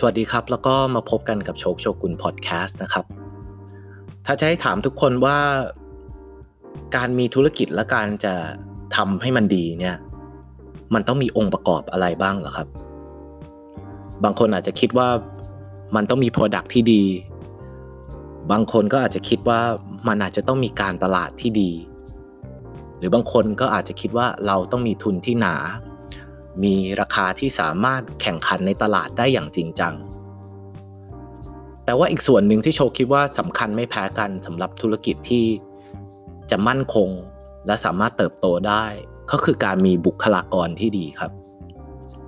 สวัสดีครับ แล้วก็มาพบกันกับโชคโชกุนพอดแคสต์นะครับ ถ้าจะให้ถามทุกคนว่าการมีธุรกิจและการจะทำให้มันดีเนี่ย มันต้องมีองค์ประกอบอะไรบ้างเหรอครับ บางคนอาจจะคิดว่ามันต้องมี Product ที่ดี บางคนก็อาจจะคิดว่ามันอาจจะต้องมีการตลาดที่ดี หรือบางคนก็อาจจะคิดว่าเราต้องมีทุนที่หนา มีราคาที่สามารถแข่งขันในตลาดได้อย่างจริงจัง แต่ว่าอีกส่วนหนึ่งที่โชว์คิดว่าสำคัญไม่แพ้กันสำหรับธุรกิจที่จะมั่นคงและสามารถเติบโตได้ ก็คือการมีบุคลากรที่ดีครับ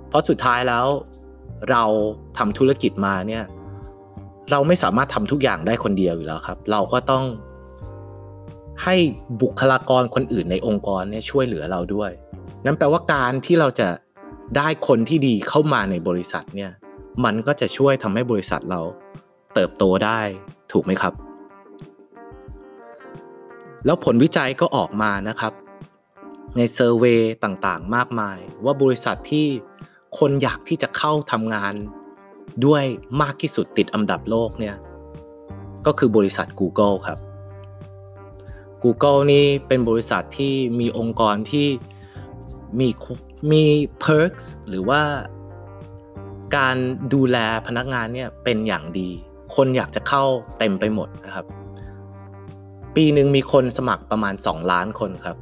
เพราะสุดท้ายแล้วเราทำธุรกิจมาเนี่ยเราไม่สามารถทำทุกอย่างได้คนเดียวอยู่แล้วครับ เราก็ต้องให้บุคลากรคนอื่นในองค์กรเนี่ยช่วยเหลือเราด้วย นั่นแปลว่าการที่เราจะ ได้คนที่ดีเข้ามาในบริษัทเนี่ย มันก็จะช่วยทำให้บริษัทเราเติบโตได้ถูกไหมครับ แล้วผลวิจัยก็ออกมานะครับ ในเซอร์เวยต่างๆ มากมาย ว่าบริษัทที่คนอยากที่จะเข้าทำงานด้วยมากที่สุดติดอันดับโลกเนี่ย ก็คือบริษัท Google ครับ Google นี่เป็นบริษัทที่มีองค์กรที่มี มี perks หรือว่าการดูแลพนักงานเนี่ยเป็นอย่างดี คนอยากจะเข้าเต็มไปหมดนะครับ ปีหนึ่งมีคนสมัครประมาณ 2 ล้านคนครับ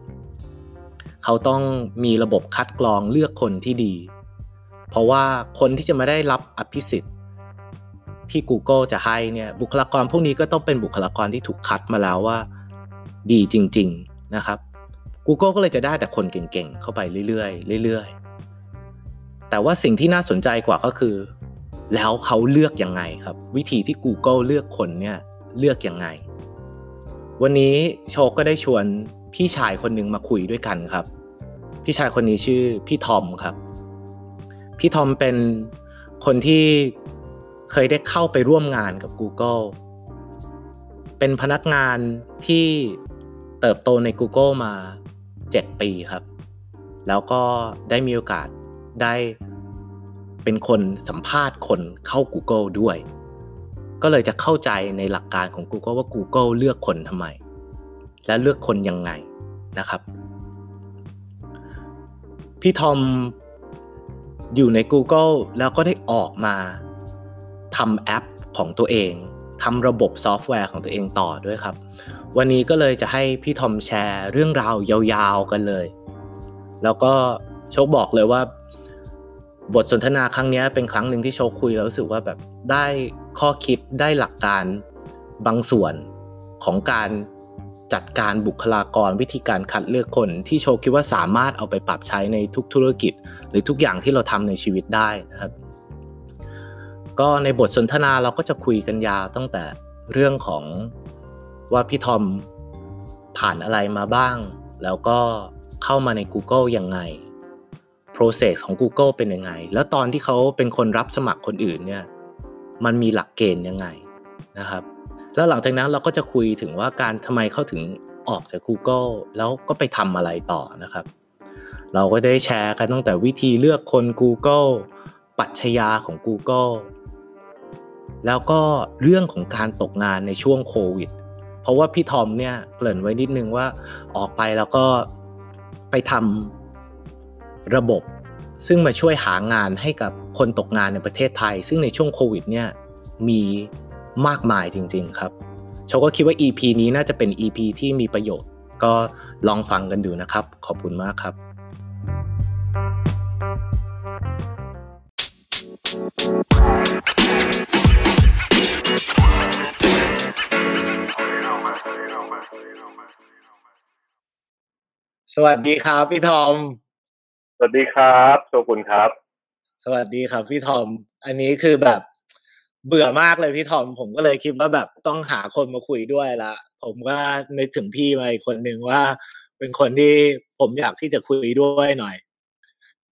เขาต้องมีระบบคัดกรองเลือกคนที่ดี เพราะว่าคนที่จะมาได้รับอภิสิทธิ์ที่ Google จะให้เนี่ยบุคลากรพวกนี้ก็ต้องเป็นบุคลากรที่ถูกคัดมาแล้วว่า ดีจริง ๆนะครับ Google ก็เลยจะได้แต่คนเก่งๆ เข้าไปเรื่อยๆ เรื่อยๆ แต่ว่าสิ่งที่น่าสนใจกว่าก็คือ แล้วเขาเลือกยังไงครับ วิธีที่ Google เลือกคนเนี่ยเลือกยังไง วันนี้โชคก็ได้ชวนพี่ชายคนหนึ่งมาคุยด้วยกันครับ พี่ชายคนนี้ชื่อพี่ทอมครับ พี่ทอมเป็นคนที่เคยได้เข้าไปร่วมงานกับ Google เป็นพนักงานที่เติบโตใน Google มา 7 ปีครับ แล้วก็ได้มีโอกาสได้เป็นคนสัมภาษณ์คนเข้า Google ด้วย ก็เลยจะเข้าใจในหลักการของ Google ว่า Google เลือกคนทำไม และเลือกคนยังไงนะครับ พี่ทอมอยู่ใน Google แล้วก็ได้ออกมาทำแอปของตัวเองทำระบบซอฟต์แวร์ของตัวเองต่อด้วยครับ วันนี้ก็เลยจะให้พี่ทอมแชร์เรื่องราวยาวๆกันเลย แล้วก็โชคบอกเลยว่า บทสนทนาครั้งนี้เป็นครั้งหนึ่งที่โชคคุยแล้วรู้สึกว่าแบบได้ข้อคิดได้หลักการบางส่วนของการจัดการบุคลากรวิธีการคัดเลือกคนที่โชคคิดว่าสามารถเอาไปปรับใช้ในทุกธุรกิจ หรือทุกอย่างที่เราทำในชีวิตได้นะครับ ก็ในบทสนทนาเราก็จะคุยกันยาวตั้งแต่เรื่องของ ว่าพี่ทอมผ่านอะไรมาบ้าง แล้วก็เข้ามาใน Google ยังไง process ของ Google เป็นยังไง แล้วตอนที่เขาเป็นคนรับสมัครคนอื่นเนี่ยมันมีหลักเกณฑ์ยังไงนะครับ แล้วหลังจากนั้นเราก็จะคุยถึงว่าการทำไมเขาถึงออกจาก Google แล้วก็ไปทำอะไรต่อนะครับ เราก็ได้แชร์กันตั้งแต่วิธีเลือกคน Google ปัจฉญาของ Google แล้วก็เรื่องของการตกงานในช่วงโควิด ราะว่าพี่ทอมเนี่ยเกริ่นไว้นิดนึงว่าออกไปแล้วก็ไปทำระบบ ซึ่งมาช่วยหางานให้กับคนตกงานในประเทศไทย ซึ่งในช่วงโควิดเนี่ยมีมากมายจริง ๆครับโชก็คิดว่า EP นี้น่าจะเป็น EP ที่มีประโยชน์ ก็ลองฟังกันดูนะครับ ขอบคุณมากครับ สวัสดีครับพี่ทอม สวัสดีครับโชกุนครับ สวัสดีครับพี่ทอม อันนี้คือแบบเบื่อมากเลยพี่ทอม ผมก็เลยคิดว่าแบบต้องหาคนมาคุยด้วยละผมก็นึกถึงพี่มาอีกคนหนึ่งว่า เป็นคนที่ผมอยากที่จะคุยด้วยหน่อย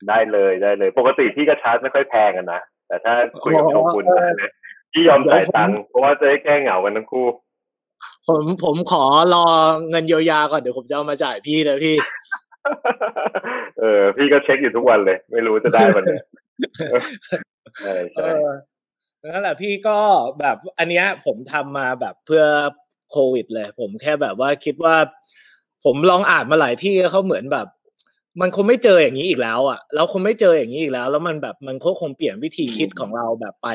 ได้เลยได้เลย ปกติพี่ก็ชาร์จไม่ค่อยแพงกันนะแต่ถ้าคุยกับโชกุนนะพี่ยอมจ่ายตังค์เพราะว่าจะได้แก้เหงากันทั้งคู่ ผมผมขอรอเงินเยียวยาก่อนเดี๋ยวผมจะเอามาจ่ายพี่เลยพี่ เออ พี่ก็เช็คอยู่ทุกวันเลย ไม่รู้จะได้วันไหนใช่ใช่นั่นแหละพี่ก็แบบอันเนี้ยผมทำมาแบบเพื่อโควิดเลย ผมแค่แบบว่าคิดว่า ผมลองอ่านมาหลายที่เขาเหมือนแบบ มันคงไม่เจออย่างนี้อีกแล้วอะแล้วคงไม่เจออย่างนี้อีกแล้ว แล้วมันแบบมันก็คงเปลี่ยนวิธีคิดของเราแบบไป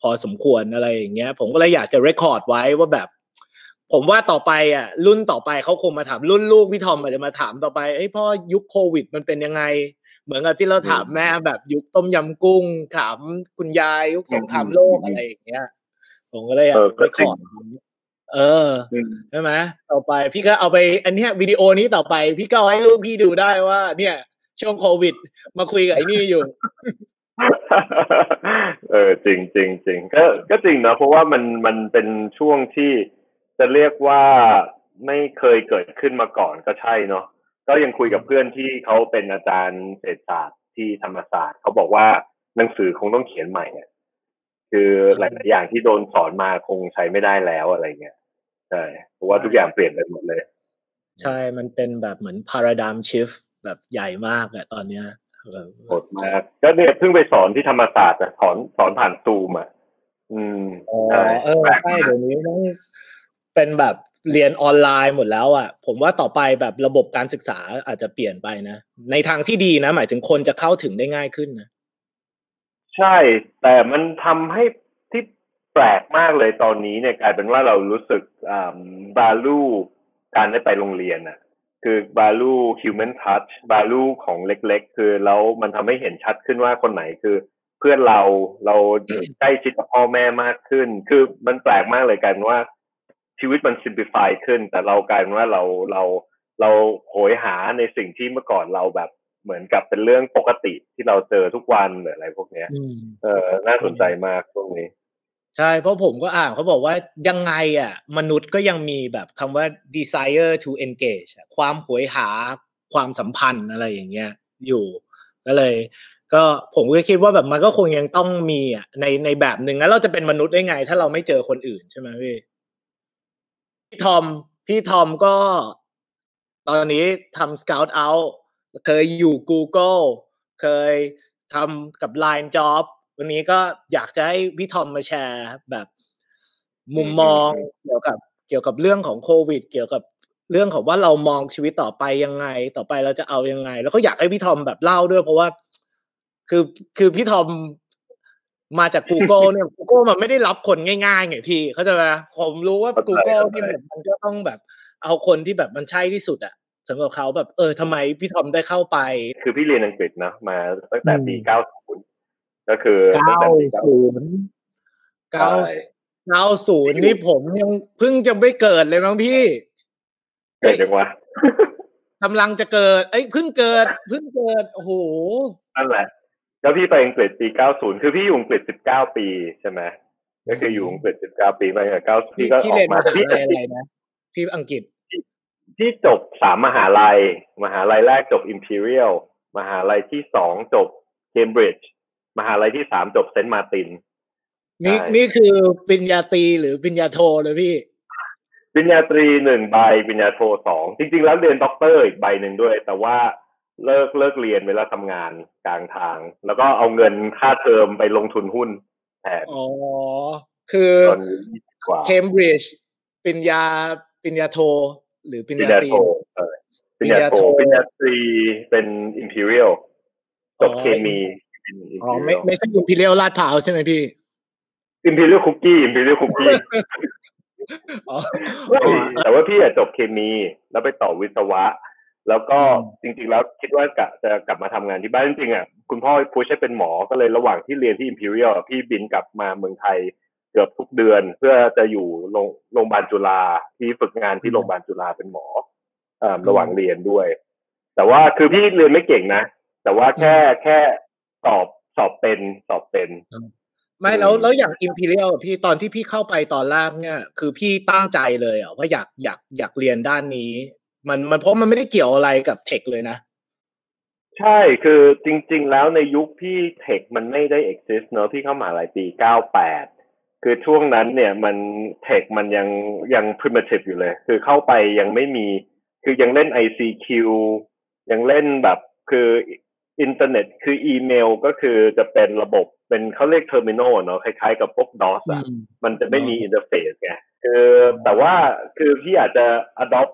พอสมควรอะไรอย่างเงี้ย ผมก็เลยอยากจะ record ไว้ว่าแบบ ผมว่าต่อไปอะ รุ่นต่อไปเขาคงมาถามรุ่นลูกพี่ทอมอาจจะมาถามต่อไปเอ้ยพ่อยุคโควิด มันเป็นยังไง เหมือนกับที่เราถามแม่แบบยุคต้มยำกุ้ง ถามคุณยายยุคสงครามโลกอะไรอย่างเงี้ยผมก็เลยอยาก recordเออใช่ไหมต่อไปพี่ก็เอาไป อันเนี้ยวิดีโอนี้ต่อไป พี่ก็ให้ลูกพี่ดูได้ว่า เนี่ย ช่วงโควิด มาคุยกับไอ้นี่อยู่เออจริงจริงจริงก็ก็จริงนะเพราะว่ามันมันเป็นช่วงที่ จะเรียกว่าไม่เคยเกิดขึ้นมาก่อนก็ใช่เนาะก็ยังคุยกับเพื่อนที่เขาเป็นอาจารย์เศรษฐศาสตร์ที่ธรรมศาสตร์เขาบอกว่าหนังสือคงต้องเขียนใหม่อะคือหลายๆอย่างที่โดนสอนมาคงใช้ไม่ได้แล้วอะไรเงี้ยใช่เพราะว่าทุกอย่างเปลี่ยนไปหมดเลย ใช่มันเป็นแบบเหมือน paradigm shift แบบใหญ่มากอะตอนเนี้ยโหดมากก็เนี่ยเพิ่งไปสอนที่ธรรมศาสตร์สอนสอนผ่านซูมอะอืมอ๋อเออใช่เดี๋ยวนี้ต้อง เป็นแบบเรียนออนไลน์หมดแล้วอะผมว่าต่อไปแบบระบบการศึกษาอาจจะเปลี่ยนไปนะ ในทางที่ดีนะ หมายถึงคนจะเข้าถึงได้ง่ายขึ้นนะใช่ แต่มันทำให้ที่แปลกมากเลยตอนนี้เนี่ยกลายเป็นว่าเรารู้สึกอ่าบาลูการได้ไปโรงเรียนอะ คือบาลูฮิวแมนทัชบาลูของเล็ก ๆ คือแล้วมันทำให้เห็นชัดขึ้นว่าคนไหนคือเพื่อนเราเราใกล้ชิดกับพ่อแม่มากขึ้น คือมันแปลกมากเลยกันว่า ชีวิตมันซิมพลิฟายขึ้น แต่เรากลายเป็นว่าเราเราเราโหยหาในสิ่งที่เมื่อก่อนเราแบบเหมือนกับเป็นเรื่องปกติที่เราเจอทุกวันหรืออะไรพวกเนี้ยเออน่าสนใจมากตรงนี้ ใช่เพราะผมก็อ่านเขาบอกว่ายังไงอะ มนุษย์ก็ยังมีแบบคำว่า desire to engage ความหวยหาความสัมพันธ์อะไรอย่างเงี้ย อยู่ก็เลย ก็ผมก็คิดว่าแบบมันก็คงยังต้องมีอะในในแบบหนึ่งแล้วเราจะเป็นมนุษย์ได้ไง ถ้าเราไม่เจอคนอื่นใช่ไหมพี่ พี่ทอมพี่ทอมก็ ตอนนี้ทำ Scout Out เคยอยู่ Google เคยทำกับ Line Job วันนี้ก็อยากจะให้พี่ทอมมาแชร์แบบ มุมมองเกี่ยวกับเกี่ยวกับเรื่องของโควิด เกี่ยวกับเรื่องของว่าเรามองชีวิตต่อไปยังไง ต่อไปเราจะเอายังไง แล้วก็อยากให้พี่ทอมแบบเล่าด้วยเพราะว่า คือคือพี่ทอม มาจาก Google เนี่ย Google มันไม่ได้รับคนง่ายๆไงพี่เขาจะไหมผมรู้ว่า Google ที่มันก็ต้องแบบ เอาคนที่แบบมันใช่ที่สุดอะสำหรับเขาแบบเออทำไมพี่ทอมได้เข้าไป คือพี่เรียนอังกฤษนะมาตั้งแต่ปีเก้าศูนย์ก็คือเก้าศูนย์เก้าเก้าศูนย์นี่ผมยังเพิ่งจะไม่เกิดเลยมั้งพี่ เกิดจังวะกำลังจะเกิด เอ้ยเพิ่งเกิดเพิ่งเกิดโอ้โหนั่นแหละ แล้วพี่ไปอังกฤษปีเก้าศูนย์คือพี่อยู่อังกฤษสิบเก้าปีใช่ไหมก็คืออยู่อังกฤษสิบเก้าปีไปกับเก้าพี่ก็ออกมาที่อะไรนะที่อังกฤษที่จบสามมหาลัย มหาลัยแรกจบ Imperial มหาลัยที่สองจบ Cambridge มหาลัยที่สามจบ Saint Martinsนี่นี่คือปริญญาตรีหรือปริญญาโทเลยพี่ปริญญาตรีหนึ่งใบปริญญาโทสองจริง ๆ แล้วเรียนด็อกเตอร์อีกใบหนึ่งด้วย แต่ว่า เลิกเลิกเรียนเวลาทำงานกลางทาง แล้วก็เอาเงินค่าเทอมไปลงทุนหุ้นแทนอ๋อ คือเคมบริดจ์ปริญญาปริญญาโท หรือปริญญาตรีปริญญาโทปริญญาตรีเป็นอิมพีเรียลจบเคมีอ๋อไม่ไม่ใช่อิมพีเรียลลาดพร้าวใช่ไหมพี่อิมพีเรียลคุกกี้อิมพีเรียลคุกกี้แต่ว่าพี่อะจบเคมีแล้วไปต่อวิศวะ แล้วก็จริงๆแล้วคิดว่ากะจะกลับมาทำงานที่บ้านจริงๆอะคุณพ่อ push ให้เป็นหมอก็เลยระหว่างที่เรียนที่ Imperial พี่บินกลับมาเมืองไทยเกือบทุกเดือน เพื่อจะอยู่โรงโรงพยาบาลจุฬาที่ฝึกงานที่โรงพยาบาลจุฬาเป็นหมออ่าระหว่างเรียนด้วย แต่ว่าคือพี่เรียนไม่เก่งนะ แต่ว่าแค่แค่สอบสอบเป็นสอบเป็นไม่แล้วแล้วอย่าง Imperial พี่ตอนที่พี่เข้าไปตอนแรกเนี่ย คือพี่ตั้งใจเลยอะว่าอยากอยากอยากเรียนด้านนี้ มันมันเพราะมันไม่ได้เกี่ยวอะไรกับเทคเลยนะ ใช่คือจริง ๆ แล้วในยุคที่เทคมันไม่ได้ exist เนอะพี่เข้ามาหลายปี 98 คือช่วงนั้นเนี่ยมัน tech มันยังยัง primitive อยู่เลย คือเข้าไปยังไม่มี คือยังเล่น ICQ ยังเล่นแบบคืออินเทอร์เน็ตคืออีเมลก็คือจะเป็นระบบเป็นเขาเรียก terminal เนาะคล้ายๆกับพวก DOS อะมันจะไม่มี interface ไงคือแต่ว่าคือพี่อาจจะ adopt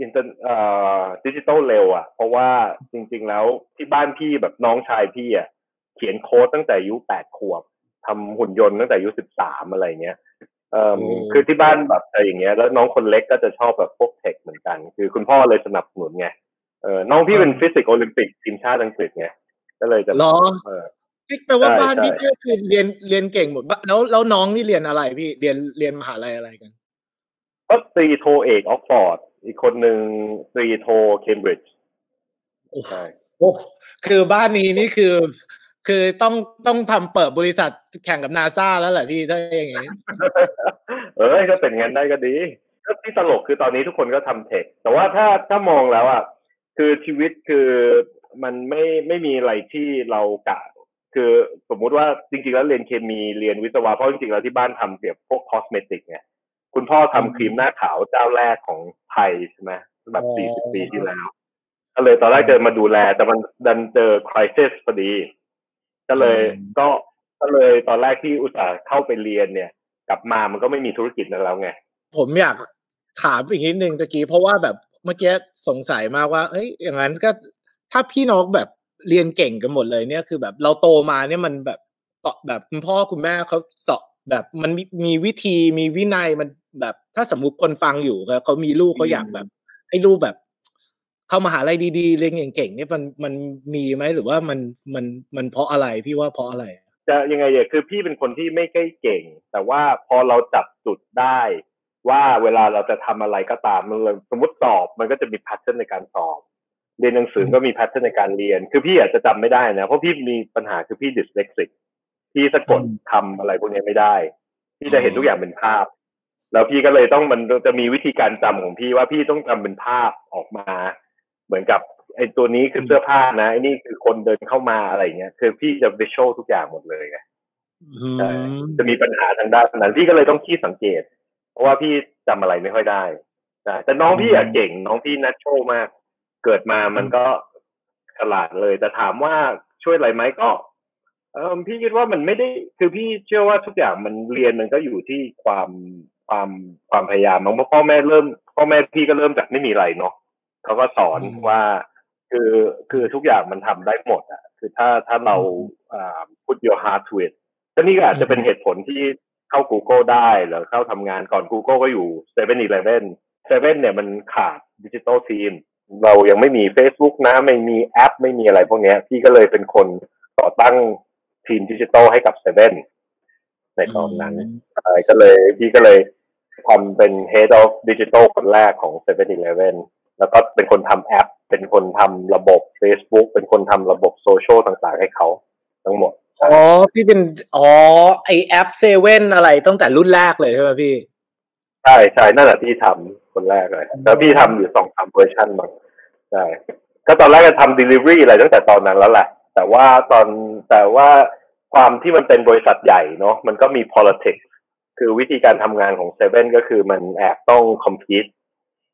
อินเตอร์เอ่อดิจิตอลเร็วอะ เพราะว่าจริง ๆ แล้วที่บ้านพี่แบบน้องชายพี่อะ เขียนโค้ดตั้งแต่อายุแปดขวบทำหุ่นยนต์ตั้งแต่อายุสิบสามอะไรเงี้ยเอ่อคือที่บ้านแบบอะไรอย่างเงี้ย แล้วน้องคนเล็กก็จะชอบแบบพวก tech เหมือนกัน คือคุณพ่อเลยสนับสนุนไงเออน้องพี่เป็นฟิสิกส์โอลิมปิกทีมชาติอังกฤษไงก็เลยจะหรอเออพี่แปลว่าบ้านพี่ก็คือเรียนเรียนเก่งหมดแล้วแล้วน้องนี่เรียนอะไรพี่เรียนเรียนมหาลัยอะไรกันก็ตรีโทเอกออกฟอร์ด อีกคนหนึ่งตรีโทเคมบริดจ์ใช่โอ้คือบ้านนี้นี่คือ คือต้องต้องทำเปิดบริษัทแข่งกับนาซาแล้วแหละพี่ถ้าอย่างงี้ เออก็เป็นงั้นได้ก็ดีก็ที่ตลกคือตอนนี้ทุกคนก็ทำเทค แต่ว่าถ้าถ้ามองแล้วอะคือชีวิตคือมันไม่ไม่มีอะไรที่เรากะคือสมมุติว่าจริงๆแล้วเรียนเคมีเรียนวิศวะเพราะจริงๆแล้วที่บ้านทำเกี่ยวกับพวกคอสเมติกไง คุณพ่อทำครีมหน้าขาวเจ้าแรกของไทยใช่ไหมแบบสี่สิบปีที่แล้ว ก็เลยตอนแรกเดินมาดูแล แต่มันดันเจอคริสพอดี ก็เลยก็ก็เลยตอนแรกที่อุตส่าห์เข้าไปเรียนเนี่ย กลับมามันก็ไม่มีธุรกิจแล้วไง ผมอยากถามอีกนิดนึงตะกี้เพราะว่าแบบเมื่อกี้สงสัยมากว่า เอ้ย อย่างนั้นก็ถ้าพี่น้องแบบเรียนเก่งกันหมดเลยเนี่ยคือแบบเราโตมาเนี่ยมันแบบแบบคุณพ่อคุณแม่เขาสอบ แบบมันมีวิธีมีวินัยมันแบบ ถ้าสมมุติคนฟังอยู่เขามีลูกเขาอยากแบบ ให้ลูกแบบ เข้ามหาลัยดีๆเรียนเก่งๆเนี่ยมันมันมีไหมหรือว่ามันมันมันเพราะอะไรพี่ว่าเพราะอะไร จะยังไงเนี่ยคือพี่เป็นคนที่ไม่ใช่เก่ง แต่ว่าพอเราจับจุดได้ ว่าเวลาเราจะทำอะไรก็ตามมันสมมติสอบมันก็จะมี pattern ในการสอบเรียนหนังสือก็มี pattern ในการเรียน คือพี่อาจจะจำไม่ได้นะ เพราะพี่มีปัญหาคือพี่ dyslexic พี่สะกดทำอะไรพวกนี้ไม่ได้ พี่จะเห็นทุกอย่างเป็นภาพ แล้วพี่ก็เลยต้องมันจะมีวิธีการจำของพี่ว่าพี่ต้องจำเป็นภาพออกมา เหมือนกับไอ้ตัวนี้คือเสื้อผ้านะไอ้นี่คือคนเดินเข้ามาอะไรเงี้ยคือพี่จะวิชวลทุกอย่างหมดเลยไงจะมีปัญหาทางด้านนั้นพี่ก็เลยต้องขี้สังเกต เพราะว่าพี่จำอะไรไม่ค่อยได้แต่น้องพี่อะเก่ง น้องพี่นัทโชมาก เกิดมามันก็ฉลาดเลย แต่ถามว่าช่วยอะไรไหมก็ เออพี่คิดว่ามันไม่ได้คือพี่เชื่อว่าทุกอย่างมันเรียนมันก็อยู่ที่ความความความพยายามของพ่อแม่เริ่มพ่อแม่พี่ก็เริ่มจากไม่มีอะไรเนาะเขาก็สอนว่าคือคือทุกอย่างมันทำได้หมดอะคือถ้าถ้าเราอ่า put your heart to it ก็นี่ก็อาจจะเป็นเหตุผลที่เข้า Google ได้หรือเข้าทำงานก่อน Google ก็อยู่7 e เ e ่ e 7เนี่ยมันขาดดิจิตอลทีมเรายังไม่มี Facebook นะ ไม่มีแอป ไม่มีอะไรพวกนี้พี่ก็เลยเป็นคนต่อตั้ง ทีมดิจิตอลให้กับเซเว่นในตอนนั้นก็เลยพี่ก็เลยทำเป็น Head of Digital คนแรกของ7 e เ e ่ e แล้วก็เป็นคนทำแอป เป็นคนทำระบบ Facebook เป็นคนทำระบบโซเชียลต่างๆให้เขาทั้งหมด อ๋อ พี่เป็น อ๋อ ไอ้แอปเซเว่นอะไรตั้งแต่รุ่นแรกเลยใช่ไหมพี่ ใช่ใช่นั่นแหละที่ทำคนแรกเลยแล้วพี่ทำอยู่สองสามเวอร์ชันมั้งใช่ก็ตอนแรกจะทำ delivery อะไรตั้งแต่ตอนนั้นแล้วแหละ แต่ว่าตอนแต่ว่าความที่มันเป็นบริษัทใหญ่เนาะมันก็มี politics คือวิธีการทำงานของเซเว่นก็คือมันแอบต้อง compete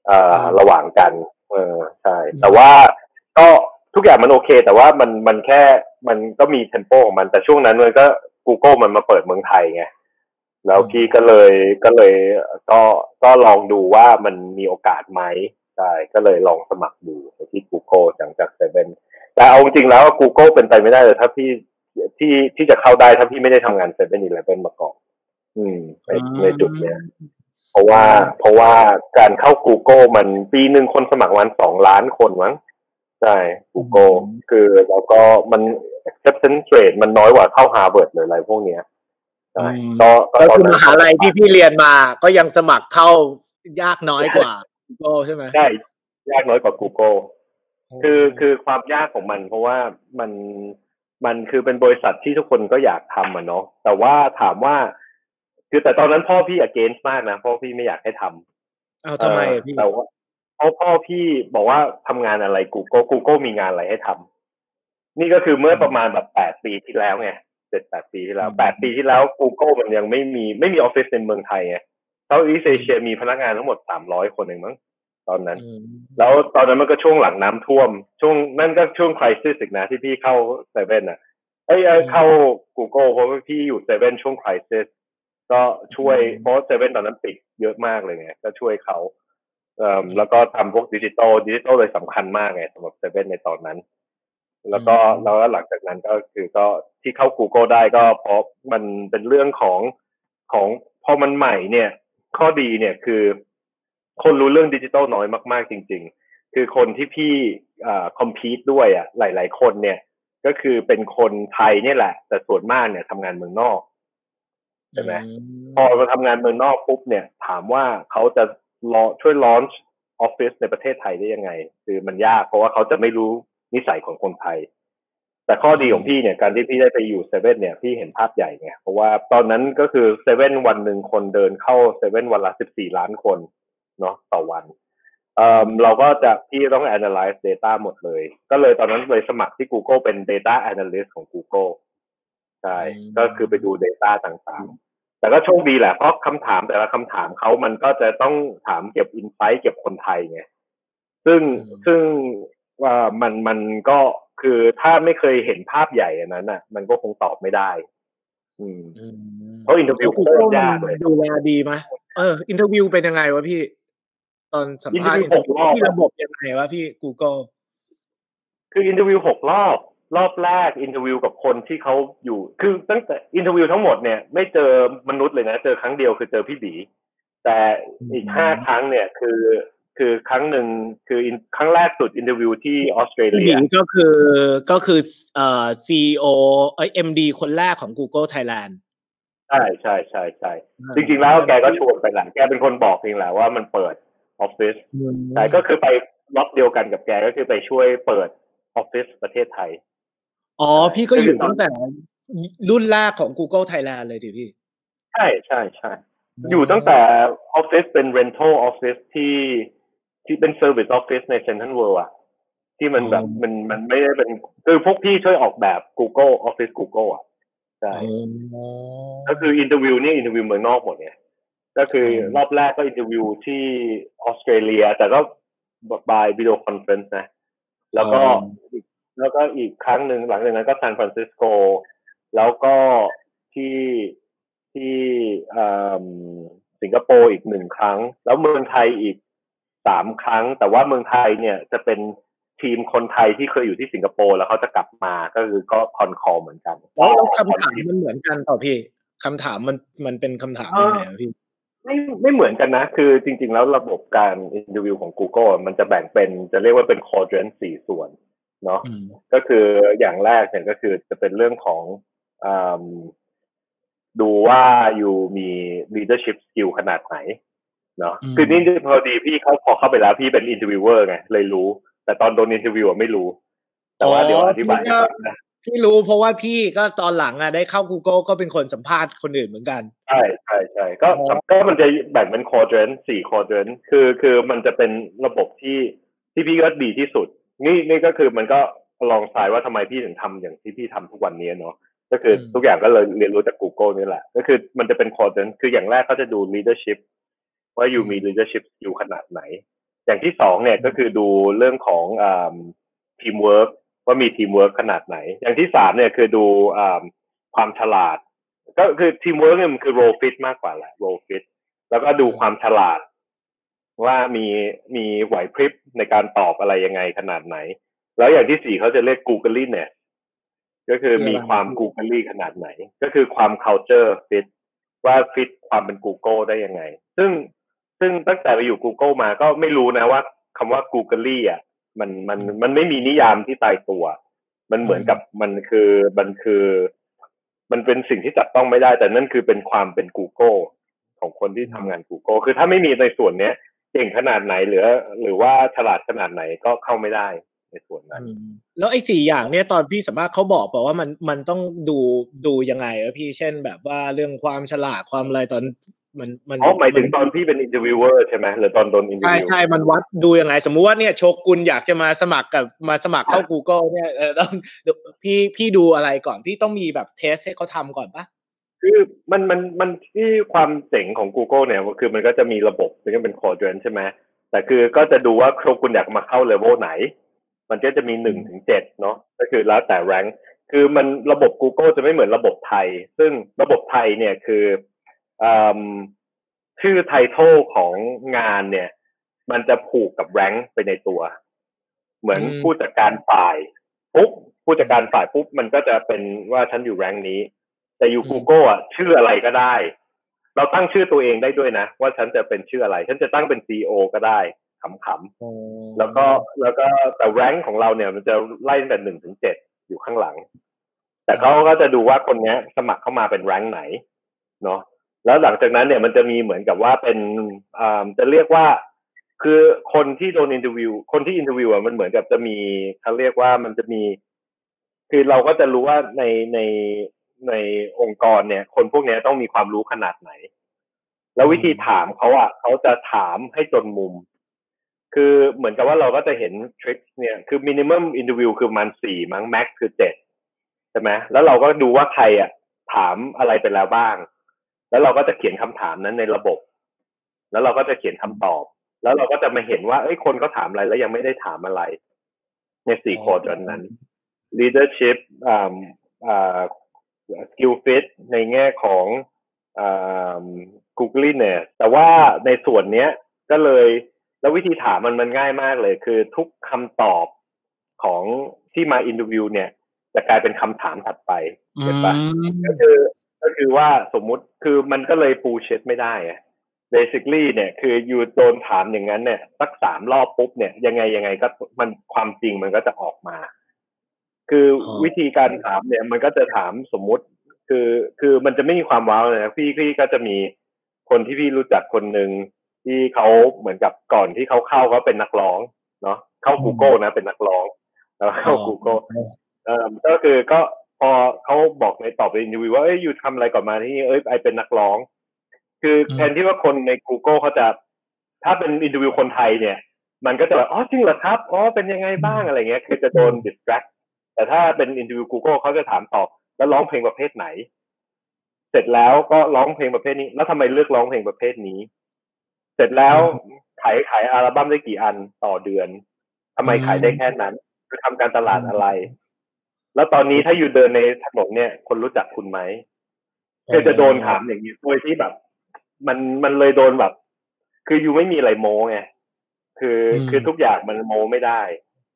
เอ่อระหว่างกันเออใช่แต่ว่าก็ทุกอย่างมันโอเค แต่ว่ามันมันแค่มันก็มี tempo ของมัน แต่ช่วงนั้นมันก็ Google มันมาเปิดเมืองไทยไงแล้วพี่ก็เลยก็เลยก็ก็ลองดูว่ามันมีโอกาสไหมใช่ก็เลยลองสมัครดูที่ Google จากจากเซเว่น แต่เอาจริงแล้ว Google เป็นไปไม่ได้เลยถ้าพี่ที่ที่จะเข้าได้ถ้าพี่ไม่ได้ทำงานเซเว่นอีเลฟเว่นมาก่อนอืมในในจุดเนี้ย เพราะว่าเพราะว่าการเข้า Google มันปีหนึ่งคนสมัครวันสองล้านคนมั้งใช่ Google คือแล้วก็มัน acceptance rate มันน้อยกว่าเข้า Harvard เลยอะไรพวกเนี้ยใช่ก็ก็คือมหาลัยที่พี่เรียนมาก็ยังสมัครเข้ายากน้อยกว่า Google ใช่ไหมใช่ยากน้อยกว่า Google คือคือความยากของมัน เพราะว่ามันมันคือเป็นบริษัทที่ทุกคนก็อยากทำอะเนาะแต่ว่าถามว่า คือแต่ตอนนั้นพ่อพี่ against มากนะพ่อพี่ไม่อยากให้ทำเอาทำไมพี่แต่ว่าเพราะพ่อพี่บอกว่าทำงานอะไร Google Google มีงานอะไรให้ทำนี่ก็คือเมื่อประมาณแบบแปดปีที่แล้วไงเจ็ดแปดปีที่แล้วแปดปีที่แล้ว Google มันยังไม่มีไม่มีออฟฟิศในเมืองไทยไงเท่าอีสเอเชียมีพนักงานทั้งหมดสามร้อยคนเองมั้ง ตอนนั้น แล้วตอนนั้นมันก็ช่วงหลังน้ำท่วม ช่วงนั่นก็ช่วงคริสิสอีกนะที่พี่เข้าเซเว่นอะเอ้ยเข้า Google เพราะว่าพี่อยู่เซเว่นช่วงคริสก็ช่วยเพราะเซเว่นตอนนั้นปิดเยอะมากเลยไงก็ช่วยเขาเอ่อแล้วก็ทำพวกดิจิตอลดิจิตอลเลยสำคัญมากไงสำหรับเซเว่นในตอนนั้น แล้วก็แล้วหลังจากนั้นก็คือก็ที่เข้า Google ได้ก็เพราะมันเป็นเรื่องของของพอมันใหม่เนี่ย ข้อดีเนี่ยคือ คนรู้เรื่องดิจิตอลน้อยมาก ๆ จริง ๆ คือคนที่พี่อ่า compete ด้วยอะหลาย ๆ คนเนี่ย ก็คือเป็นคนไทยเนี่ยแหละ แต่ส่วนมากเนี่ยทำงานเมืองนอกใช่ไหมพอมาทำงานเมืองนอกปุ๊บเนี่ย ถามว่าเขาจะรอช่วยลอนช์ออฟฟิศในประเทศไทยได้ยังไง คือมันยากเพราะว่าเขาจะไม่รู้นิสัยของคนไทย แต่ข้อดีของพี่เนี่ย การที่พี่ได้ไปอยู่เซเว่นเนี่ยพี่เห็นภาพใหญ่ไงเพราะว่าตอนนั้นก็คือเซเว่นวันหนึ่งคนเดินเข้าเซเว่นวันละสิบสี่ล้านคน เนาะต่อวันเอ่อเราก็จะพี่ต้อง analyze data หมดเลย ก็เลยตอนนั้นเลยสมัครที่ Google เป็น data analyst ของ Google ใช่ก็คือไปดู data ต่างๆ แต่ก็โชคดีแหละเพราะคำถามแต่ละคำถามเขามันก็จะต้องถามเก็บ insight เก็บคนไทยไงซึ่งซึ่งว่ามันมันก็คือถ้าไม่เคยเห็นภาพใหญ่อันนั้นอะ มันก็คงตอบไม่ได้ อืมเพราะ interview โคตรยากเลยดูแลดีไหมเออ interview เป็นยังไงวะพี่ ตอนสัมภาษณ์ที่ระบบยังไงวะพี่ Google คือ interview หกรอบรอบแรก interview กับคนที่เขาอยู่ คือตั้งแต่ interview ทั้งหมดเนี่ยไม่เจอมนุษย์เลยนะ เจอครั้งเดียวคือเจอพี่บี แต่อีกห้าครั้งเนี่ยคือคือครั้งหนึ่งคือครั้งแรกสุด interview ที่ออสเตรเลียก็คือก็คือเอ่อ CEO เอ้ย MD คนแรกของ Google Thailand ใช่ใช่ใช่ใช่จริง ๆ แล้วแกก็ชวนไปแหละแกเป็นคนบอกเองแหละว่ามันเปิด ออฟฟิศใช่ก็คือไปล็อกเดียวกันกับแกก็คือไปช่วยเปิดออฟฟิศประเทศไทย อ๋อ พี่ก็อยู่ตั้งแต่รุ่นแรกของ Google Thailand เลยดิพี่ ใช่ใช่ใช่อยู่ตั้งแต่ออฟฟิศเป็น rental office ที่ที่เป็น service office ใน Central World อะที่มันแบบมันมันไม่ได้เป็นคือพวกพี่ช่วยออกแบบ Google Office Google อะใช่ก็คือ interview นี่ interview เมืองนอกหมดไง ก็คือรอบแรกก็ interview ที่ออสเตรเลีย แต่ก็ by video conference นะ แล้วก็แล้วก็อีกครั้งหนึ่งหลังจากนั้นก็ซานฟรานซิสโก แล้วก็ที่ที่สิงคโปร์อีกหนึ่งครั้ง แล้วเมืองไทยอีกสามครั้ง แต่ว่าเมืองไทยเนี่ยจะเป็นทีมคนไทยที่เคยอยู่ที่สิงคโปร์แล้วเขาจะกลับมาก็คือก็ con call เหมือนกันแล้วคำถามมันเหมือนกันเปล่าพี่คำถามมันมันเป็นคำถามยังไงพี่ ไม่ไม่เหมือนกันนะ คือจริง ๆ แล้วระบบการ interview ของ Google มันจะแบ่งเป็นจะเรียกว่าเป็นคอร์เ r นสี่ส่วนเนาะก็คืออย่างแรกเนี่ยก็คือจะเป็นเรื่องของอดูว่า you มี leadership skill ขนาดไหนเนาะคือนี่พอดีพี่เขาพอเข้าไปแล้วพี่เป็น interviewer ไงเลยรู้ แต่ตอนโดน interview ไม่รู้ แต่ว่าเดี๋ยวอธิบายนะ พี่รู้เพราะว่าพี่ก็ตอนหลังอะได้เข้า Google ก็เป็นคนสัมภาษณ์คนอื่นเหมือนกัน ใช่ใช่ใช่ก็ก็มันจะแบ่งเป็นคอร์เ r นสี่คอร์เ r นคือคือมันจะเป็นระบบที่ที่พี่ก็ดีที่สุด นี่นี่ก็คือมันก็ลองสายว่าทำไมพี่ถึงทำอย่างที่พี่ทำทุกวันนี้เนาะก็คือทุกอย่างก็เลยเรียนรู้จาก Google นี่แหละ ก็คือมันจะเป็นคอร์เ r นคืออย่างแรกเขาจะดู leadership ว่า you มี leadership อยู่ขนาดไหน อย่างที่สองเนี่ยก็คือดูเรื่องของทีมเวิร์ก ว่ามีทีมเวิร์กขนาดไหน อย่างที่สามเนี่ยคือดูความฉลาด ก็คือทีมเวิร์กเนี่ยมันคือ role fit มากกว่าแหละ role fit แล้วก็ดูความฉลาด ว่ามีมีไหวพริบในการตอบอะไรยังไงขนาดไหน แล้วอย่างที่สี่เขาจะเรียก Google เนี่ยก็คือมีความ Google ขนาดไหน ก็คือความ culture fit ว่าฟิตความเป็น Google ได้ยังไง ซึ่งซึ่งตั้งแต่ไปอยู่ Google มาก็ไม่รู้นะว่าคำว่า Google อะ มันมันมันไม่มีนิยามที่ตายตัว มันเหมือนกับมันคือมันคือ มันเป็นสิ่งที่จับต้องไม่ได้ แต่นั่นคือเป็นความเป็น Google ของคนที่ทำงาน Google คือถ้าไม่มีในส่วนเนี้ยเก่งขนาดไหนหรือ หรือว่าฉลาดขนาดไหนก็เข้าไม่ได้ในส่วนนั้น แล้วไอ้สี่อย่างเนี้ยตอนพี่สัมภาษณ์เขาบอกบอกว่ามันมันต้องดูดูยังไงอะพี่เช่นแบบว่าเรื่องความฉลาดความอะไรตอน มันมันอ๋อหมายถึงตอนพี่เป็น interviewer ใช่ไหมหรือตอนโดน interview ใช่ใช่มันวัดดูยังไง สมมุติว่าเนี่ยโชกุนอยากจะมาสมัครกับมาสมัครเข้า Google เนี่ยเออต้องพี่พี่ดูอะไรก่อนพี่ต้องมีแบบ test ให้เขาทำก่อนปะคือมันมันมันที่ความเจ๋งของ Google เนี่ยคือมันก็จะมีระบบมันก็เป็น quadrant ใช่ไหมแต่คือก็จะดูว่าโชกุนอยากมาเข้าเลเวลไหน มันก็จะมีหนึ่งถึงเจ็ดเนาะก็คือแล้วแต่แรงคือมันระบบ Google จะไม่เหมือนระบบไทย ซึ่งระบบไทยเนี่ยคืออ ชื่อไททอลของงานเนี่ย มันจะผูกกับแรงค์ไปในตัว เหมือนผู้จัดการฝ่ายปุ๊บผู้จัดการฝ่ายปุ๊บมันก็จะเป็นว่าฉันอยู่แรงค์นี้ แต่อยู่ Google อะชื่ออะไรก็ได้ เราตั้งชื่อตัวเองได้ด้วยนะ ว่าฉันจะเป็นชื่ออะไร ฉันจะตั้งเป็น CEO ก็ได้ขำๆแล้วก็แล้วก็แต่ rank ของเราเนี่ยมันจะไล่ตั้งแต่หนึ่งถึงเจ็ดอยู่ข้างหลัง แต่เขาก็จะดูว่าคนนี้สมัครเข้ามาเป็น rank ไหนเนาะ แล้วหลังจากนั้นเนี่ยมันจะมีเหมือนกับว่าเป็นอ่าจะเรียกว่า คือคนที่โดน interview คนที่ interview อะมันเหมือนกับจะมีเขาเรียกว่ามันจะมี คือเราก็จะรู้ว่าในในในองค์กรเนี่ย คนพวกนี้ต้องมีความรู้ขนาดไหน แล้ววิธีถามเขาอะเขาจะถามให้จนมุม คือเหมือนกับว่าเราก็จะเห็น trick เนี่ยคือ minimum interview คือมันสี่มั้ง max คือเจ็ดใช่ไหมแล้วเราก็ดูว่าใครอะถามอะไรไปแล้วบ้าง แล้วเราก็จะเขียนคำถามนั้นในระบบ แล้วเราก็จะเขียนคำตอบ แล้วเราก็จะมาเห็นว่าเอ้ยคนเขาถามอะไรแล้วยังไม่ได้ถามอะไร ในสี่ quadrant leadership อ่าอ่า skill fit ในแง่ของอ่า googliness แต่ว่าในส่วนเนี้ยก็เลยแล้ววิธีถามมันมันง่ายมากเลย คือทุกคำตอบของที่มา interview เนี่ย จะกลายเป็นคำถามถัดไปเห็นปะก็คือ ก็คือว่าสมมุติคือมันก็เลย bullshit ไม่ได้อะ basically เนี่ยคือ you โดนถามอย่างนั้นเนี่ยสักสามรอบปุ๊บเนี่ยยังไงยังไงก็มันความจริงมันก็จะออกมา คือวิธีการถามเนี่ย มันก็จะถามสมมุติ คือคือมันจะไม่มีความว้าวเลยนะพี่พี่ก็จะมีคนที่พี่รู้จักคนหนึ่งที่เขาเหมือนกับก่อนที่เขาเข้าเขาเป็นนักร้องเนาะเข้า Google นะเป็นนักร้องแล้วเข้า Google เออก็คือก็ พอเขาบอกในตอบในอินเทอร์วิวว่าเอ้ยอยู่ทำอะไรก่อนมาที่เอ้ยไอเป็นนักร้อง คือแทนที่ว่าคนใน Google เขาจะ ถ้าเป็น interview คนไทยเนี่ย มันก็จะแบบอ๋อจริงเหรอครับอ๋อเป็นยังไงบ้างอะไรเงี้ย คือจะโดน distract แต่ถ้าเป็นอินเทอร์วิว Google เขาจะถามตอบแล้วร้องเพลงประเภทไหน เสร็จแล้วก็ร้องเพลงประเภทนี้ แล้วทำไมเลือกร้องเพลงประเภทนี้ เสร็จแล้วขายขายอัลบั้มได้กี่อันต่อเดือนทำไมขายได้แค่นั้นคือทำการตลาดอะไร แล้วตอนนี้ถ้า you เดินในถนนเนี่ย คนรู้จักคุณไหมคือจะโดนถามอย่างนี้โดยที่แบบ มันมันเลยโดนแบบ คืออยู่ไม่มีอะไรโม้ไงคือคือทุกอย่างมันโม้ไม่ได้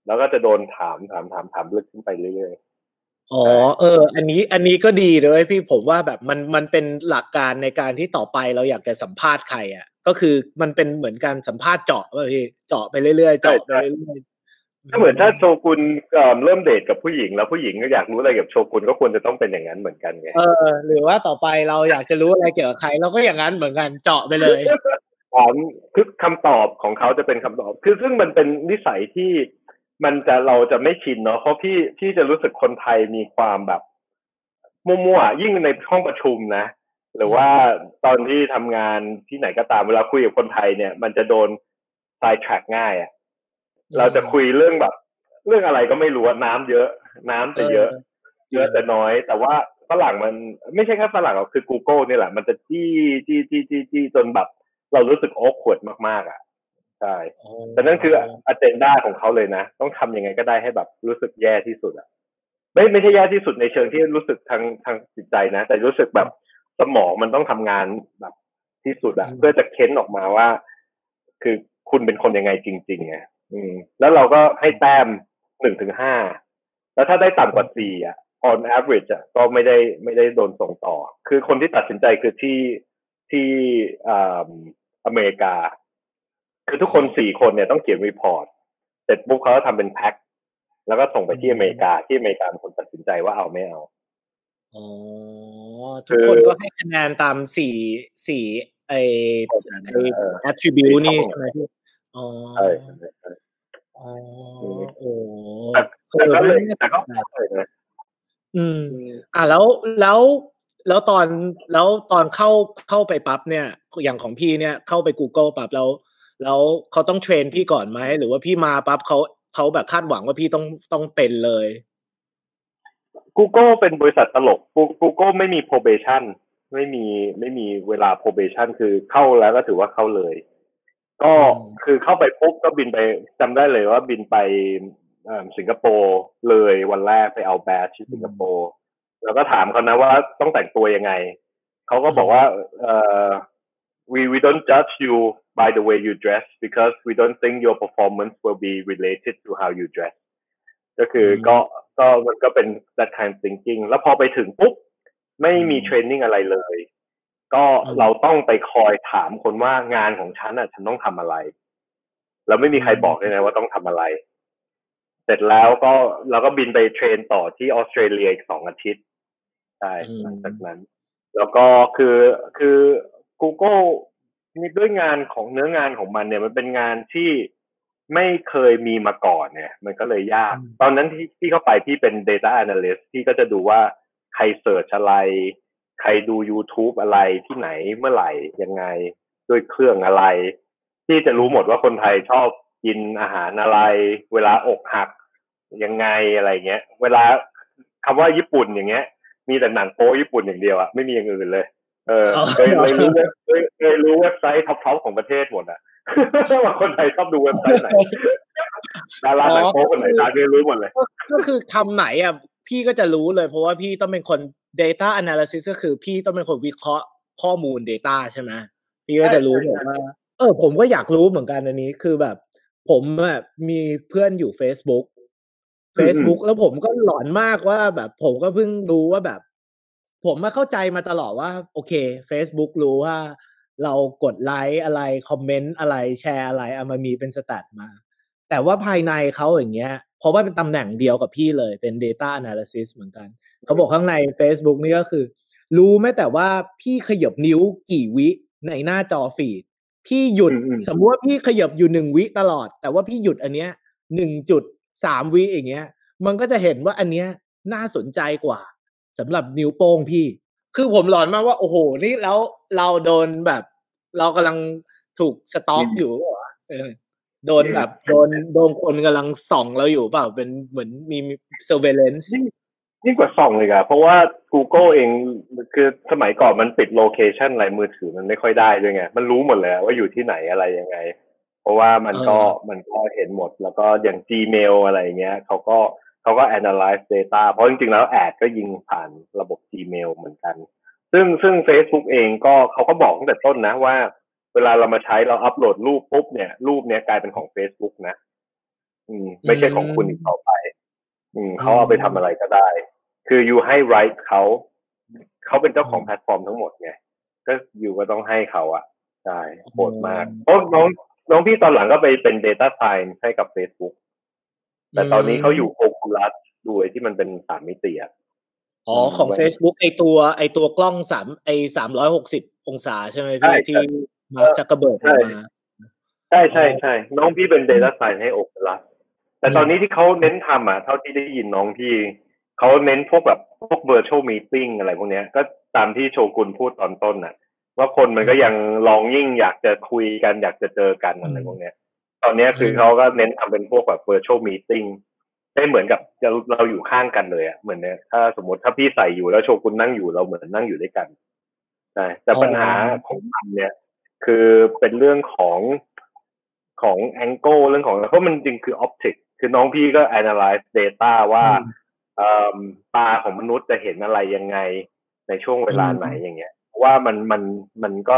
แล้วก็จะโดนถามถามถามถามลึกขึ้นไปเรื่อยๆอ๋อเออ อันนี้อันนี้ก็ดีเลยพี่ผมว่าแบบมันมันเป็นหลักการในการที่ต่อไปเราอยากจะสัมภาษณ์ใครอะก็คือมันเป็นเหมือนการสัมภาษณ์เจาะพี่เจาะไปเรื่อยๆเจาะไปเรื่อย ถ้าเหมือนถ้าโชกุนเริ่มเดทกับผู้หญิง แล้วผู้หญิงก็อยากรู้อะไรกับโชกุนก็ควรจะต้องเป็นอย่างนั้นเหมือนกันไงเออหรือว่าต่อไปเราอยากจะรู้อะไรเกี่ยวกับใครเราก็อย่างนั้นเหมือนกันเจาะไปเลยถามคือคำตอบของเขาจะเป็นคำตอบ คือซึ่งมันเป็นนิสัยที่มันจะเราจะไม่ชินเนาะเพราะพี่พี่จะรู้สึกคนไทยมีความแบบมั่วๆยิ่งในห้องประชุมนะ หรือว่าตอนที่ทำงานที่ไหนก็ตามเวลาคุยกับคนไทยเนี่ย มันจะโดนไซแทร็กง่ายอะ เราจะคุยเรื่องแบบ เรื่องอะไรก็ไม่รู้น้ำเยอะ น้ำจะเยอะ เยอะแต่น้อย แต่ว่าฝรั่งมันไม่ใช่แค่ฝรั่งหรอกคือ Google นี่แหละ มันจะจี้จี้จี้จี้จี้จนแบบ เรารู้สึกโอ้ขวดมากๆอะใช่แต่นั่นคืออัเจนดาของเขาเลยนะ ต้องทํำยังไงก็ได้ให้แบบรู้สึกแย่ที่สุดอะไม่ไม่ใช่แย่ที่สุดในเชิงที่รู้สึกทางทางจิตใจนะ แต่รู้สึกแบบสมองมันต้องทำงานแบบที่สุดอะเพื่อจะเค้นออกมาว่า คือคุณเป็นคนยังไงจริงๆไง อืมแล้วเราก็ให้แต้มหนึ่งถึงห้าแล้วถ้าได้ต่ำกว่าสี่อะ on average อะก็ไม่ได้ไม่ได้โดนส่งต่อ คือคนที่ตัดสินใจคือที่ที่อ่าอเมริกา คือทุกคนสี่คนเนี่ยต้องเขียน report เสร็จปุ๊บเขาก็ทำเป็นแพ็คแล้วก็ส่งไปที่อเมริกาที่อเมริกาเป็นคนตัดสินใจว่าเอาไม่เอาอ๋อทุกคนก็ให้คะแนนตามสี่สี่ไอไอ attribute นี่ใช่ไหมพี่ อ๋อใช่อ๋อโอ้แต่ก็เลยแต่ก็เลยอืม อ่าแล้วแล้วแล้วตอนแล้วตอนเข้าเข้าไปปั๊บเนี่ย อย่างของพี่เนี่ยเข้าไป Google ปั๊บแล้ว แล้วเขาต้องเทรนพี่ก่อนไหมหรือว่าพี่มาปั๊บเขาเขาแบบคาดหวังว่าพี่ต้องต้องเป็นเลย Google เป็นบริษัทตลก Google ไม่มี probation ไม่มีไม่มีเวลา probation คือเข้าแล้วก็ถือว่าเข้าเลย ก็คือเข้าไปปุ๊บก็บินไปจำได้เลยว่าบินไปสิงคโปร์เลยวันแรกไปเอาแบดที่สิงคโปร์แล้วก็ถามเขานะว่าต้องแต่งตัวยังไง เขาก็บอกว่าเอ่อ we we don't judge you by the way you dress because we don't think your performance will be related to how you dress ก็คือก็ก็มันก็เป็น that kind of thinking แล้วพอไปถึงปุ๊บ ไม่มีเทรนนิ่งอะไรเลย ก็เราต้องไปคอยถามคนว่างานของฉันอะ ฉันต้องทำอะไร แล้วไม่มีใครบอกเลยนะว่าต้องทำอะไร เสร็จแล้วก็เราก็บินไปเทรนต่อที่ออสเตรเลียอีกสองอาทิตย์ใช่หลังจากนั้น แล้วก็คือคือ Google นี่ด้วยงานของเนื้องานของมันเนี่ย มันเป็นงานที่ไม่เคยมีมาก่อนเนี่ย มันก็เลยยาก ตอนนั้นที่ที่เข้าไปที่เป็น Data Analyst ที่ก็จะดูว่าใครเสิร์ชอะไร ใครดู YouTube อะไรที่ไหนเมื่อไหร่ยังไงด้วยเครื่องอะไร ที่จะรู้หมดว่าคนไทยชอบกินอาหารอะไร เวลาอกหักยังไงอะไรเงี้ย เวลาคำว่าญี่ปุ่นอย่างเงี้ย มีแต่หนังโป๊ญี่ปุ่นอย่างเดียวอะไม่มีอย่างอื่นเลย เออเคยเลยรู้เคยเคยรู้เว็บไซต์ท็อปๆของประเทศหมดอะว่าคนไทยชอบดูเว็บไซต์ไหนดาราหนังโป๊คนไหนดารารู้หมดเลย ก็คือคำไหนอะ พี่ก็จะรู้เลยเพราะว่าพี่ต้องเป็นคน data analysis ก็คือพี่ต้องเป็นคนวิเคราะห์ข้อมูล data ใช่ไหมพี่ก็จะรู้หมดว่า เออ ผมก็อยากรู้เหมือนกันอันนี้คือแบบ ผมแบบมีเพื่อนอยู่ Facebook Facebook แล้วผมก็หลอนมากว่าแบบ ผมก็เพิ่งรู้ว่าแบบ ผมมาเข้าใจมาตลอดว่า โอเค Facebook รู้ว่า เรากดไลค์อะไร คอมเมนต์อะไรแชร์อะไรเอามามีเป็นสแตทมา แต่ว่าภายในเขาอย่างเงี้ยเพราะว่าเป็นตำแหน่งเดียวกับพี่เลยเป็น Data Analysis เหมือนกัน เขาบอกข้างใน Facebook นี่ก็คือ รู้ไหมแต่ว่าพี่ขยับนิ้วกี่วิในหน้าจอฟีดพี่หยุดสมมติว่าพี่ขยับอยู่หนึ่งวิตลอด แต่ว่าพี่หยุดอันเนี้ยหนึ่งจุดสามวิอย่างเงี้ย มันก็จะเห็นว่าอันเนี้ยน่าสนใจกว่าสำหรับนิ้วโป้งพี่ คือผมหลอนมากว่า โอ้โห นี่แล้วเราโดนแบบ เรากำลังถูกสต็อกอยู่เหรอเออ โดนแบบโดนโดนคนกำลังส่องเราอยู่เปล่าเป็นเหมือนมี surveillance ยิ่งกว่าส่องเลยอะเพราะว่า Google เองคือสมัยก่อนมันปิดโลเคชันอะไรมือถือมันไม่ค่อยได้ด้วยไง มันรู้หมดเลยว่าอยู่ที่ไหนอะไรยังไง เพราะว่ามันก็มันก็เห็นหมดแล้วก็อย่าง Gmail อะไรเงี้ยเขาก็เขาก็ analyze data เพราะจริงๆแล้วแอดก็ยิงผ่านระบบ Gmail เหมือนกัน ซึ่งซึ่ง Facebook เองก็เขาก็บอกตั้งแต่ต้นนะว่า เวลาเรามาใช้เราอัปโหลดรูปปุ๊บเนี่ย รูปเนี้ยกลายเป็นของ Facebook นะอืม ไม่ใช่ของคุณอีกต่อไป อืมเขาเอาไปทำอะไรก็ได้ คืออยู่ให้ right เขาเขาเป็นเจ้าของแพลตฟอร์มทั้งหมดไงก็อยู่ก็ต้องให้เขาอะใช่โหดมากเพราะน้องน้องพี่ตอนหลังก็ไปเป็น Data Science ให้กับ Facebook แต่ตอนนี้เขาอยู่ Oculus ด้วยที่มันเป็นสามมิติอะอ๋อของ Facebook ไอตัวไอตัวกล้องสามไอสามร้อยหกสิบองศาใช่ไหมพี่ที่ มาจักระเบิดออกมาใช่ใช่ใช่น้องพี่เป็น Data Science ให้ Oculus แต่ตอนนี้ที่เขาเน้นทำอะ เท่าที่ได้ยินน้องพี่เขาเน้นพวกแบบพวก virtual meeting อะไรพวกเนี้ย ก็ตามที่โชกุนพูดตอนต้นน่ะ ว่าคนมันก็ยังลองยิ่งอยากจะคุยกันอยากจะเจอกันอะไรพวกเนี้ย ตอนนี้คือเขาก็เน้นทำเป็นพวกแบบ virtual meeting ได้เหมือนกับเราอยู่ข้างกันเลยอะเหมือนเนี้ยถ้าสมมติถ้าพี่ใส่อยู่แล้วโชกุนนั่งอยู่เราเหมือนนั่งอยู่ด้วยกันใช่แต่ปัญหาของมันเนี่ย คือเป็นเรื่องของของ angle เรื่องของเพราะมันจริงคือ optic คือน้องพี่ก็ analyze data ว่าตาของมนุษย์จะเห็นอะไรยังไงในช่วงเวลาไหนอย่างเงี้ยว่ามันมันมันก็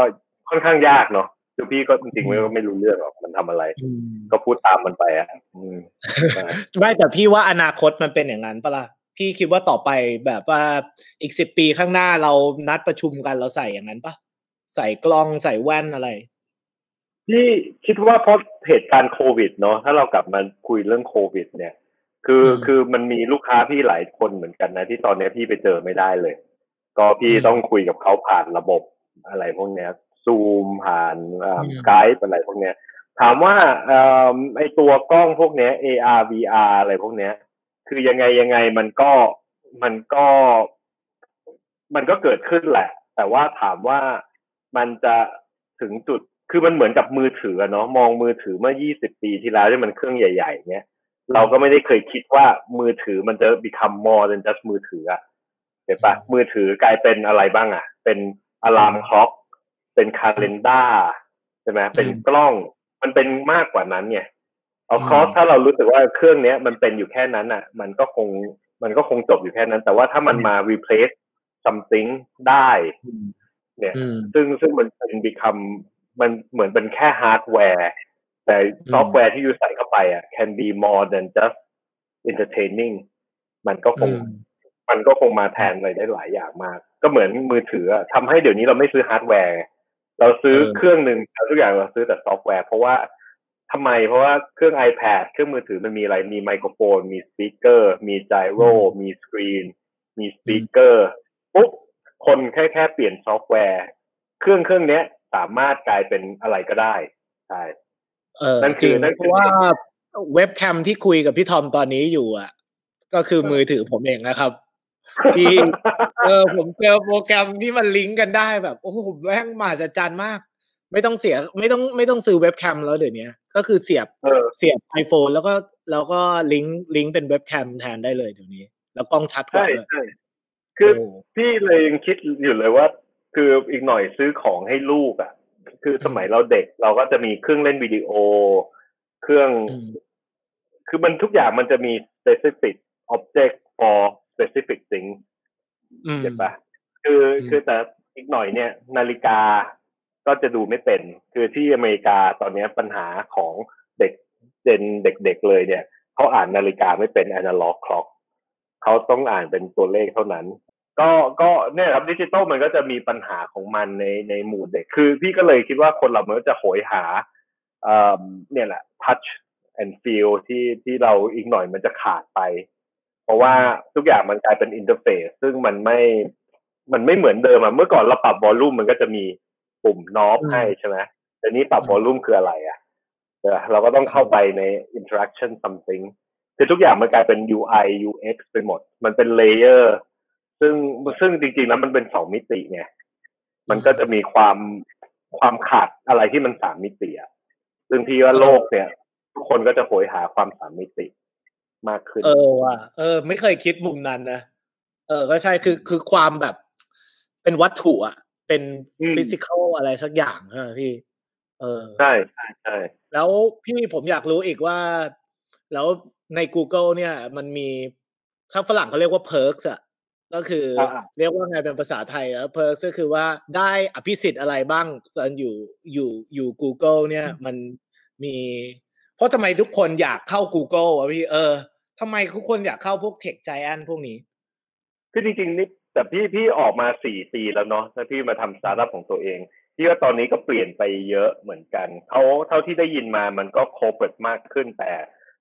ค่อนข้างยากเนาะคือพี่ก็จริงๆไม่ไม่รู้เรื่องหรอกมันทำอะไร ก็พูดตามมันไปอะไม่แต่พี่ว่าอนาคตมันเป็นอย่างนั้นปะล่ะพี่คิดว่าต่อไปแบบว่าอีกสิบปีข้างหน้าเรานัดประชุมกันเราใส่อย่างนั้นปะ ใส่กล้องใส่แว่นอะไร พี่คิดว่าเพราะเหตุการณ์โควิด เนาะถ้าเรากลับมาคุยเรื่องโควิด เนี่ย คือคือมันมีลูกค้าพี่หลายคนเหมือนกันนะ ที่ตอนนี้พี่ไปเจอไม่ได้เลย ก็พี่ต้องคุยกับเขาผ่านระบบอะไรพวกเนี้ยซูมผ่านไกด์อะไรพวกเนี้ย ถามว่าไอตัวกล้องพวกเนี้ย AR VR อะไรพวกเนี้ย คือยังไงยังไงมันก็มันก็ มันก็เกิดขึ้นแหละ แต่ว่าถามว่า มันจะถึงจุดคือมันเหมือนกับมือถือเนาะมองมือถือเมื่อ 20 ปีที่แล้วที่มันเครื่องใหญ่ ๆ เนี้ยเราก็ไม่ได้เคยคิดว่ามือถือมันจะ become more than just มือถืออะเห็นปะมือถือกลายเป็นอะไรบ้างอะเป็นอะลามคล็อก เป็นคาล endar ใช่ไหมเป็นกล้อง มันเป็นมากกว่านั้นไงเอาคอสถ้าเรารู้สึกว่าเครื่องเนี้ย มันเป็นอยู่แค่นั้นอะมันก็คงมันก็คงจบอยู่แค่นั้น แต่ว่าถ้ามันมา replace something ได้ เนี่ย ซึ่งซึ่งมันเป็น become มันเหมือนเป็นแค่ฮาร์ดแวร์ แต่ซอฟต์แวร์ที่ยูใส่เข้าไปอะ can be more than just entertaining มันก็คงมันก็คงมาแทนอะไรได้หลายอย่างมาก ก็เหมือนมือถือทำให้เดี๋ยวนี้เราไม่ซื้อฮาร์ดแวร์ เราซื้อเครื่องหนึ่งทุกอย่างเราซื้อแต่ซอฟต์แวร์ เพราะว่าทำไม เพราะว่าเครื่อง iPad เครื่องมือถือมันมีอะไร มีไมโครโฟน มี speaker มี gyro มีสกรีน มี speaker ปุ๊บ คนแค่แค่เปลี่ยนซอฟต์แวร์ เครื่องเครื่องนี้สามารถกลายเป็นอะไรก็ได้ใช่เออนั่นคือนั่นคือว่าเว็บแคมที่คุยกับพี่ทอมตอนนี้อยู่อะ ก็คือมือถือผมเองนะครับ ที่เออผมเจอโปรแกรมที่มันลิงก์กันได้แบบ โอ้โหแม่งมหัศจรรย์มาก ไม่ต้องเสียไม่ต้องไม่ต้องซื้อเว็บแคมแล้วเดี๋ยวนี้ก็คือเสียบเสียบ iPhone แล้วก็แล้วก็ลิงก์ลิงก์เป็นเว็บแคมแทนได้เลยเดี๋ยวนี้ แล้วกล้องชัดกว่าใช่ คือพี่เลยยังคิดอยู่เลยว่า คืออีกหน่อยซื้อของให้ลูกอะ คือสมัยเราเด็กเราก็จะมีเครื่องเล่นวิดีโอ เครื่อง คือมันทุกอย่างมันจะมี specific object for specific thing เห็นปะคือคือแต่อีกหน่อยเนี่ย นาฬิกาก็จะดูไม่เป็น คือที่อเมริกาตอนนี้ปัญหาของเด็กเจนเด็กๆเลยเนี่ยเขาอ่านนาฬิกาไม่เป็น analog clock เขาต้องอ่านเป็นตัวเลขเท่านั้น ก็ก็เนี่ยครับดิจิตอลมันก็จะมีปัญหาของมันในในหมู่เด็ก คือพี่ก็เลยคิดว่าคนเราเมื่อจะโหยหาเอ่อเนี่ยแหละ touch and feel ที่ที่เราอีกหน่อยมันจะขาดไป เพราะว่าทุกอย่างมันกลายเป็นอินเทอร์เฟซซึ่งมันไม่มันไม่เหมือนเดิมอะเมื่อก่อนเราปรับ volume มันก็จะมีปุ่ม knob ให้ใช่ไหมแต่นี้ปรับ volume คืออะไรอะเราก็ต้องเข้าไปใน interaction something คือทุกอย่างมันกลายเป็น UI UX ไปหมด มันเป็น layer ซึ่งซึ่งจริงๆแล้วมันเป็นสองมิติไงมันก็จะมีความความขาดอะไรที่มันสามมิติอะซึ่งพี่ว่าโลกเนี่ยทุกคนก็จะโหยหาความสามมิติมากขึ้น เออว่ะเออ ไม่เคยคิดมุมนั้นนะเออ ก็ใช่คือคือความแบบ เป็นวัตถุอะ เป็นฟิสิกอลอะไรสักอย่างใช่ไหมพี่ เออใช่ใช่ใช่แล้วพี่ผมอยากรู้อีกว่า แล้วใน Google เนี่ย มันมีถ้าฝรั่งเขาเรียกว่า perks อะ ก็คือเรียกว่าไงเป็นภาษาไทยแล้ว perks ก็คือว่าได้อภิสิทธิ์อะไรบ้างตอนอยู่อยู่อยู่ Google เนี่ยมันมี เพราะทำไมทุกคนอยากเข้า Google อะพี่ เออทำไมทุกคนอยากเข้าพวก Tech Giant พวกนี้ คือจริงๆนี่แต่พี่พี่ออกมาสี่ปีแล้วเนาะแล้วพี่มาทำสตาร์ทอัพของตัวเองพี่ว่าตอนนี้ก็เปลี่ยนไปเยอะเหมือนกันเขาเท่าที่ได้ยินมามันก็โคเปิดมากขึ้นแต่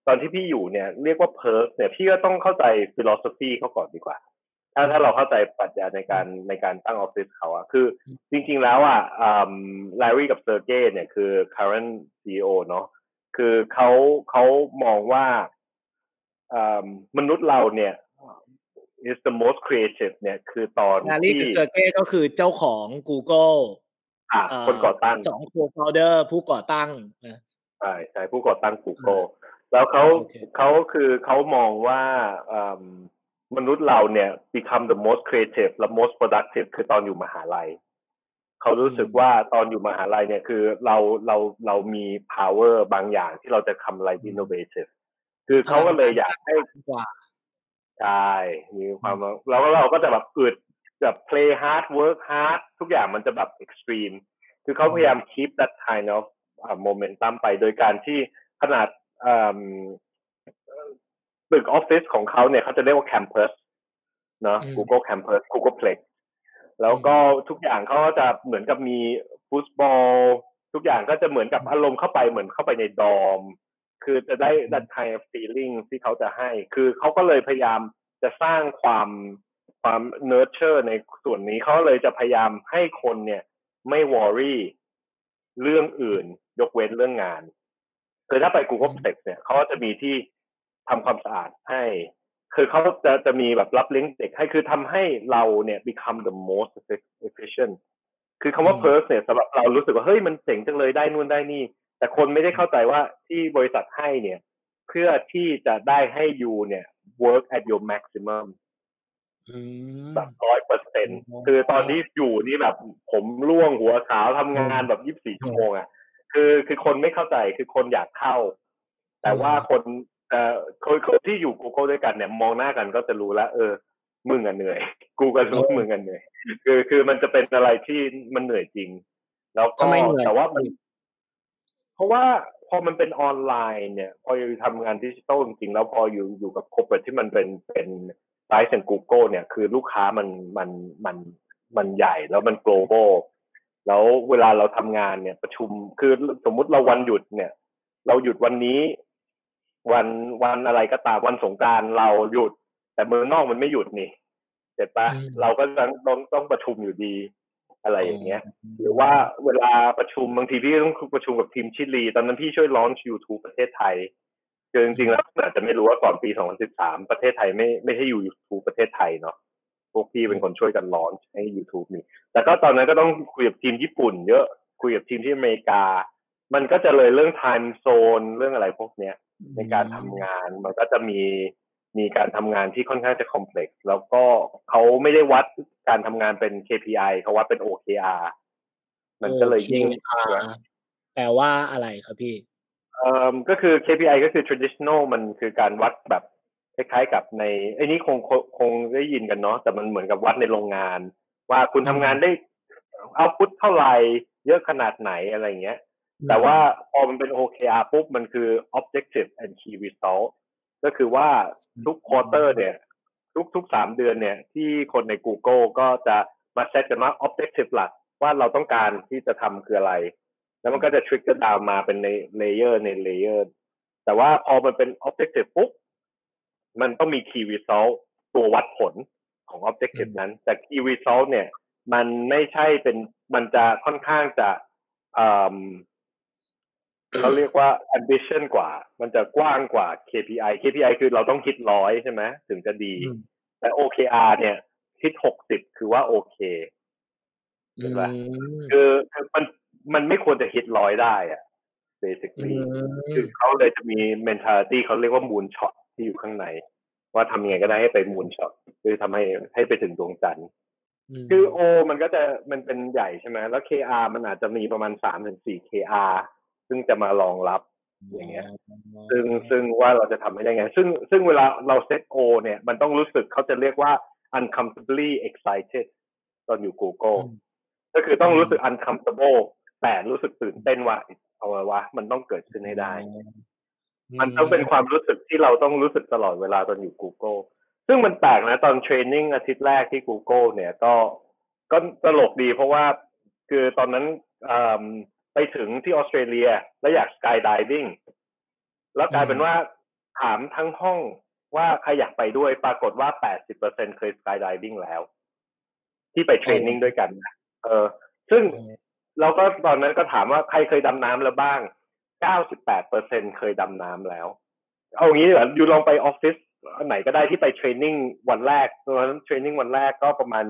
ตอนที่พี่อยู่เนี่ยเรียกว่า perk เนี่ยพี่ก็ต้องเข้าใจ philosophy เขาก่อนดีกว่า ถ้าถ้าเราเข้าใจปรัชญาในการในการตั้งออฟฟิศเขาอะคือจริง ๆ แล้วอะลารีกับเซอร์เกย์เนี่ยคือ current CEO เนาะคือเขาเขามองว่ามนุษย์เราเนี่ย is the most creative เนี่ยคือตอนที่ลารีเซอร์เกย์ก็คือเจ้าของ Google อ่าคนก่อตั้งสอง co-founder ผู้ก่อตั้งใช่ใช่ผู้ก่อตั้ง Google แล้วเขาเขาคือเขามองว่า มนุษย์เราเนี่ย become the most creative และ most productive คือตอนอยู่มหาลัย เขารู้สึกว่าตอนอยู่มหาลัยเนี่ยคือเราเราเรามี power บางอย่างที่เราจะทำอะไร innovative คือเขาก็เลยอยากให้ใช่มีความแล้วเราก็จะแบบอึดแบบ play hard work hard ทุกอย่างมันจะแบบ extreme คือเขาพยายาม keep that kind of momentum ไปโดยการที่ขนาด ตึกออฟฟิศของเขาเนี่ยเขาจะเรียกว่า campus เนาะ Google campus Google Plex แล้วก็ทุกอย่างเขาจะเหมือนกับมีฟุตบอล ทุกอย่างก็จะเหมือนกับอารมณ์เข้าไปเหมือนเข้าไปในดอม คือจะได้ that kind of feeling ที่เขาจะให้ คือเขาก็เลยพยายามจะสร้างความความ nurture ในส่วนนี้เขาเลยจะพยายามให้คนเนี่ย ไม่ worry เรื่องอื่น ยกเว้นเรื่องงานคือถ้าไป Google Plex เนี่ยเขาจะมีที่ ทำความสะอาดให้ คือเขาจะจะมีแบบรับเลี้ยงเด็กให้คือทำให้เราเนี่ย become the most efficient คือคำว่า perk เนี่ยสำหรับเรารู้สึกว่า เฮ้ยมันเจ๋งจังเลยได้นู่นได้นี่ แต่คนไม่ได้เข้าใจว่าที่บริษัทให้เนี่ย เพื่อที่จะได้ให้ยูเนี่ย work at your maximum แบบร้อยเปอร์เซ็นคือตอนนี้อยู่นี่แบบผมร่วงหัวขาวทำงานแบบยี่สิบสี่ชั่วโมงอะคือคือคนไม่เข้าใจคือคนอยากเข้า แต่ว่าคน เอ่อคนคนที่อยู่ Google ด้วยกันเนี่ยมองหน้ากันก็จะรู้แล้วเออมึงอะเหนื่อย กูก็รู้มึงอะเหนื่อย คือคือมันจะเป็นอะไรที่มันเหนื่อยจริง แล้วก็ทำไมเหนื่อยแต่ว่ามัน เพราะว่าพอมันเป็นออนไลน์เนี่ย พออยู่ทำงานดิจิตอลจริงๆแล้วพออยู่อยู่กับคอร์เปอรที่มันเป็นเป็นไลฟ์เซ็น Google เนี่ย คือลูกค้ามันมันมันมันใหญ่แล้วมัน global แล้วเวลาเราทำงานเนี่ยประชุมคือสมมุติเราวันหยุดเนี่ย เราหยุดวันนี้ วันวันอะไรก็ตามวันสงกรารเราหยุด แต่เมืองนอกมันไม่หยุดนี่เจ็บปะอืมเราก็ต้องต้องต้องประชุมอยู่ดีอะไรอย่างเงี้ย หรือว่าเวลาประชุมบางทีพี่ต้องประชุมกับทีมชิลี ตอนนั้นพี่ช่วยลอนช์ YouTube ประเทศไทยคือจริงๆแล้วอาจจะไม่รู้ว่าก่อนปี 2013 ประเทศไทยไม่ไม่ใช่ YouTube ประเทศไทยเนาะพวกพี่เป็นคนช่วยกันลอนช์ให้ YouTube นี่แต่ก็ตอนนั้นก็ต้องคุยกับทีมญี่ปุ่น เยอะคุยกับทีมที่อเมริกา มันก็จะเลยเรื่อง time zone เรื่องอะไรพวกเนี้ย ในการทำงานมันก็จะมีมีการทำงานที่ค่อนข้างจะคอมเพล็กซ์แล้วก็เขาไม่ได้วัดการทำงานเป็น KPI เขาวัดเป็น OKR มันก็เลยยิ่ง OKR แปลว่าอะไรครับพี่เอ่อก็คือ KPI ก็คือ traditional มันคือการวัดแบบคล้ายๆกับในไอ้นี้คงคงคงได้ยินกันเนาะแต่มันเหมือนกับวัดในโรงงาน ว่าคุณทำงานได้เอาพุทเท่าไหร่เยอะขนาดไหนอะไรเงี้ย แต่ว่าพอมันเป็น OKR ปุ๊บมันคือ objective and key result ก็คือว่าทุก quarter เนี่ย ทุกทุกสามเดือนเนี่ย ที่คนใน Google ก็จะมาเซตกันว่า objective หลักว่าเราต้องการที่จะทำคืออะไร แล้วมันก็จะ trigger down มาเป็นใน layer ใน layer แต่ว่าพอมันเป็น objective ปุ๊บมันต้องมี key result ตัววัดผลของ objective นั้น แต่ key result เนี่ย มันไม่ใช่เป็นมันจะค่อนข้างจะอืม เขาเรียกว่า ambition กว่า มันจะกว้างกว่า KPI KPI คือเราต้องคิดร้อยใช่ไหมถึงจะดีอืมแต่ OKR เนี่ยคิดหกสิบคือว่าโอเคอืเห็นปะมคือคือมันมันไม่ควรจะคิดร้อยได้อะอื basically มคือเขาเลยจะมี mentality เขาเรียกว่า moon shot ที่อยู่ข้างใน ว่าทำยังไงก็ได้ให้ไป moon shot คือทำให้ให้ไปถึงดวงจันทร์คือ O มันก็จะมันเป็นใหญ่ใช่ไหมแล้ว KR มันอาจจะมีประมาณสามถึงสี่ KR ซึ่งจะมารองรับอย่างเงี้ย ซึ่งซึ่งว่าเราจะทำให้ได้ไง ซึ่งซึ่งเวลาเราเซต O เนี่ย มันต้องรู้สึกเขาจะเรียกว่า uncomfortably excited ตอนอยู่ Google อืมก็คือต้องรู้สึก uncomfortable แต่รู้สึกตื่นเต้นว่าเอาไว้วะมันต้องเกิดขึ้นให้ได้ มันต้องเป็นความรู้สึกที่เราต้องรู้สึกตลอดเวลาตอนอยู่ Google ซึ่งมันแปลกนะตอนเทรนนิ่งอาทิตย์แรกที่ Google เนี่ยก็ก็ตลกดีเพราะว่าคือตอนนั้นอืม ไปถึงที่ออสเตรเลีย แล้วอยาก skydiving แล้วกลายเป็นว่าถามทั้งห้องว่าใครอยากไปด้วยปรากฏว่า80%เคย skydiving แล้ว ที่ไป training ด้วยกันนะเออ ซึ่งเราก็ตอนนั้นก็ถามว่าใครเคยดำน้ำแล้วบ้าง98%เคยดำน้ำแล้ว เอางี้ดีกว่าอยู่ลองไปออฟฟิศอันไหนก็ได้ที่ไป training วันแรกตอนนั้น training วันแรกก็ประมาณ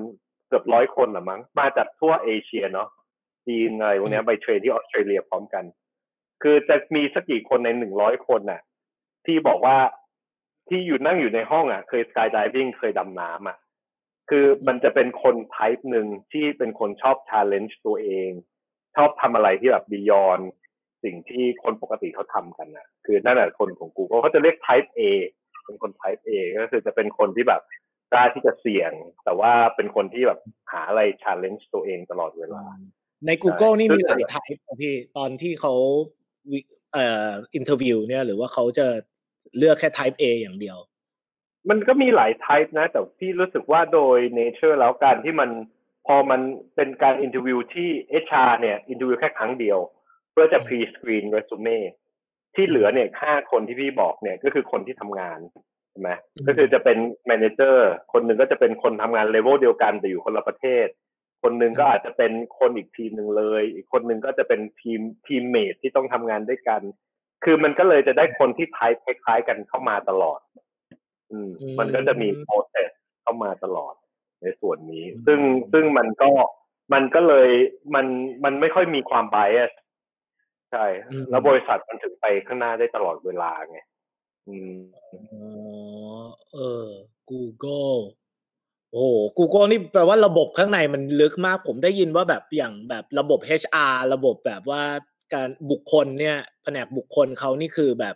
เกือบร้อยคนหรือมั้ง มาจากทั่วเอเชียเนาะ จีนอะไรพวกเนี้ยไป train ที่ออสเตรเลียพร้อมกัน คือจะมีสักกี่คนในหนึ่งร้อยคนน่ะ ที่บอกว่าที่อยู่นั่งอยู่ในห้องอะ เคย skydiving เคยดำน้ำอะ คือมันจะเป็นคน type หนึ่งที่เป็นคนชอบ challenge ตัวเอง ชอบทำอะไรที่แบบ beyond สิ่งที่คนปกติเขาทำกันน่ะ คือนั่นแหละคนของ Google เขาจะเรียก type A เป็นคน type A ก็คือจะเป็นคนที่แบบกล้าที่จะเสี่ยง แต่ว่าเป็นคนที่แบบหาอะไร challenge ตัวเองตลอดเวลา ใน Google นี่มีหลายซึ่ง type พี่ตอนที่เขาวิเอ่อ interview เนี่ยหรือว่าเขาจะเลือกแค่ type A อย่างเดียว มันก็มีหลาย type นะ แต่พี่รู้สึกว่าโดย nature แล้วการที่มันพอมันเป็นการ interview ที่ HR เนี่ย interview แค่ครั้งเดียว เพื่อจะ pre screen resume ที่เหลือเนี่ยห้าคนที่พี่บอกเนี่ยก็คือคนที่ทำงานใช่ไหมอืมก็คือจะเป็น manager คนหนึ่งก็จะเป็นคนทำงานเลเวลเดียวกันแต่อยู่คนละประเทศ คนหนึ่งก็อาจจะเป็นคนอีกทีมหนึ่งเลย อีกคนหนึ่งก็จะเป็นทีม teammate ที่ต้องทำงานด้วยกัน คือมันก็เลยจะได้คนที่ type คล้ายๆกันเข้ามาตลอด อืมอืมมันก็จะมีโปรเซสเข้ามาตลอดในส่วนนี้อืมซึ่งซึ่งมันก็มันก็เลยมันมันไม่ค่อยมีความ bias ใช่ แล้วบริษัทมันถึงไปข้างหน้าได้ตลอดเวลาไง อืมอ๋อเออ Google โอ้โห Google นี่แปลว่าระบบข้างในมันลึกมากผมได้ยินว่าแบบอย่างแบบระบบ HR ระบบแบบว่าการบุคคลเนี่ยแผนกบุคคลเขานี่คือแบบ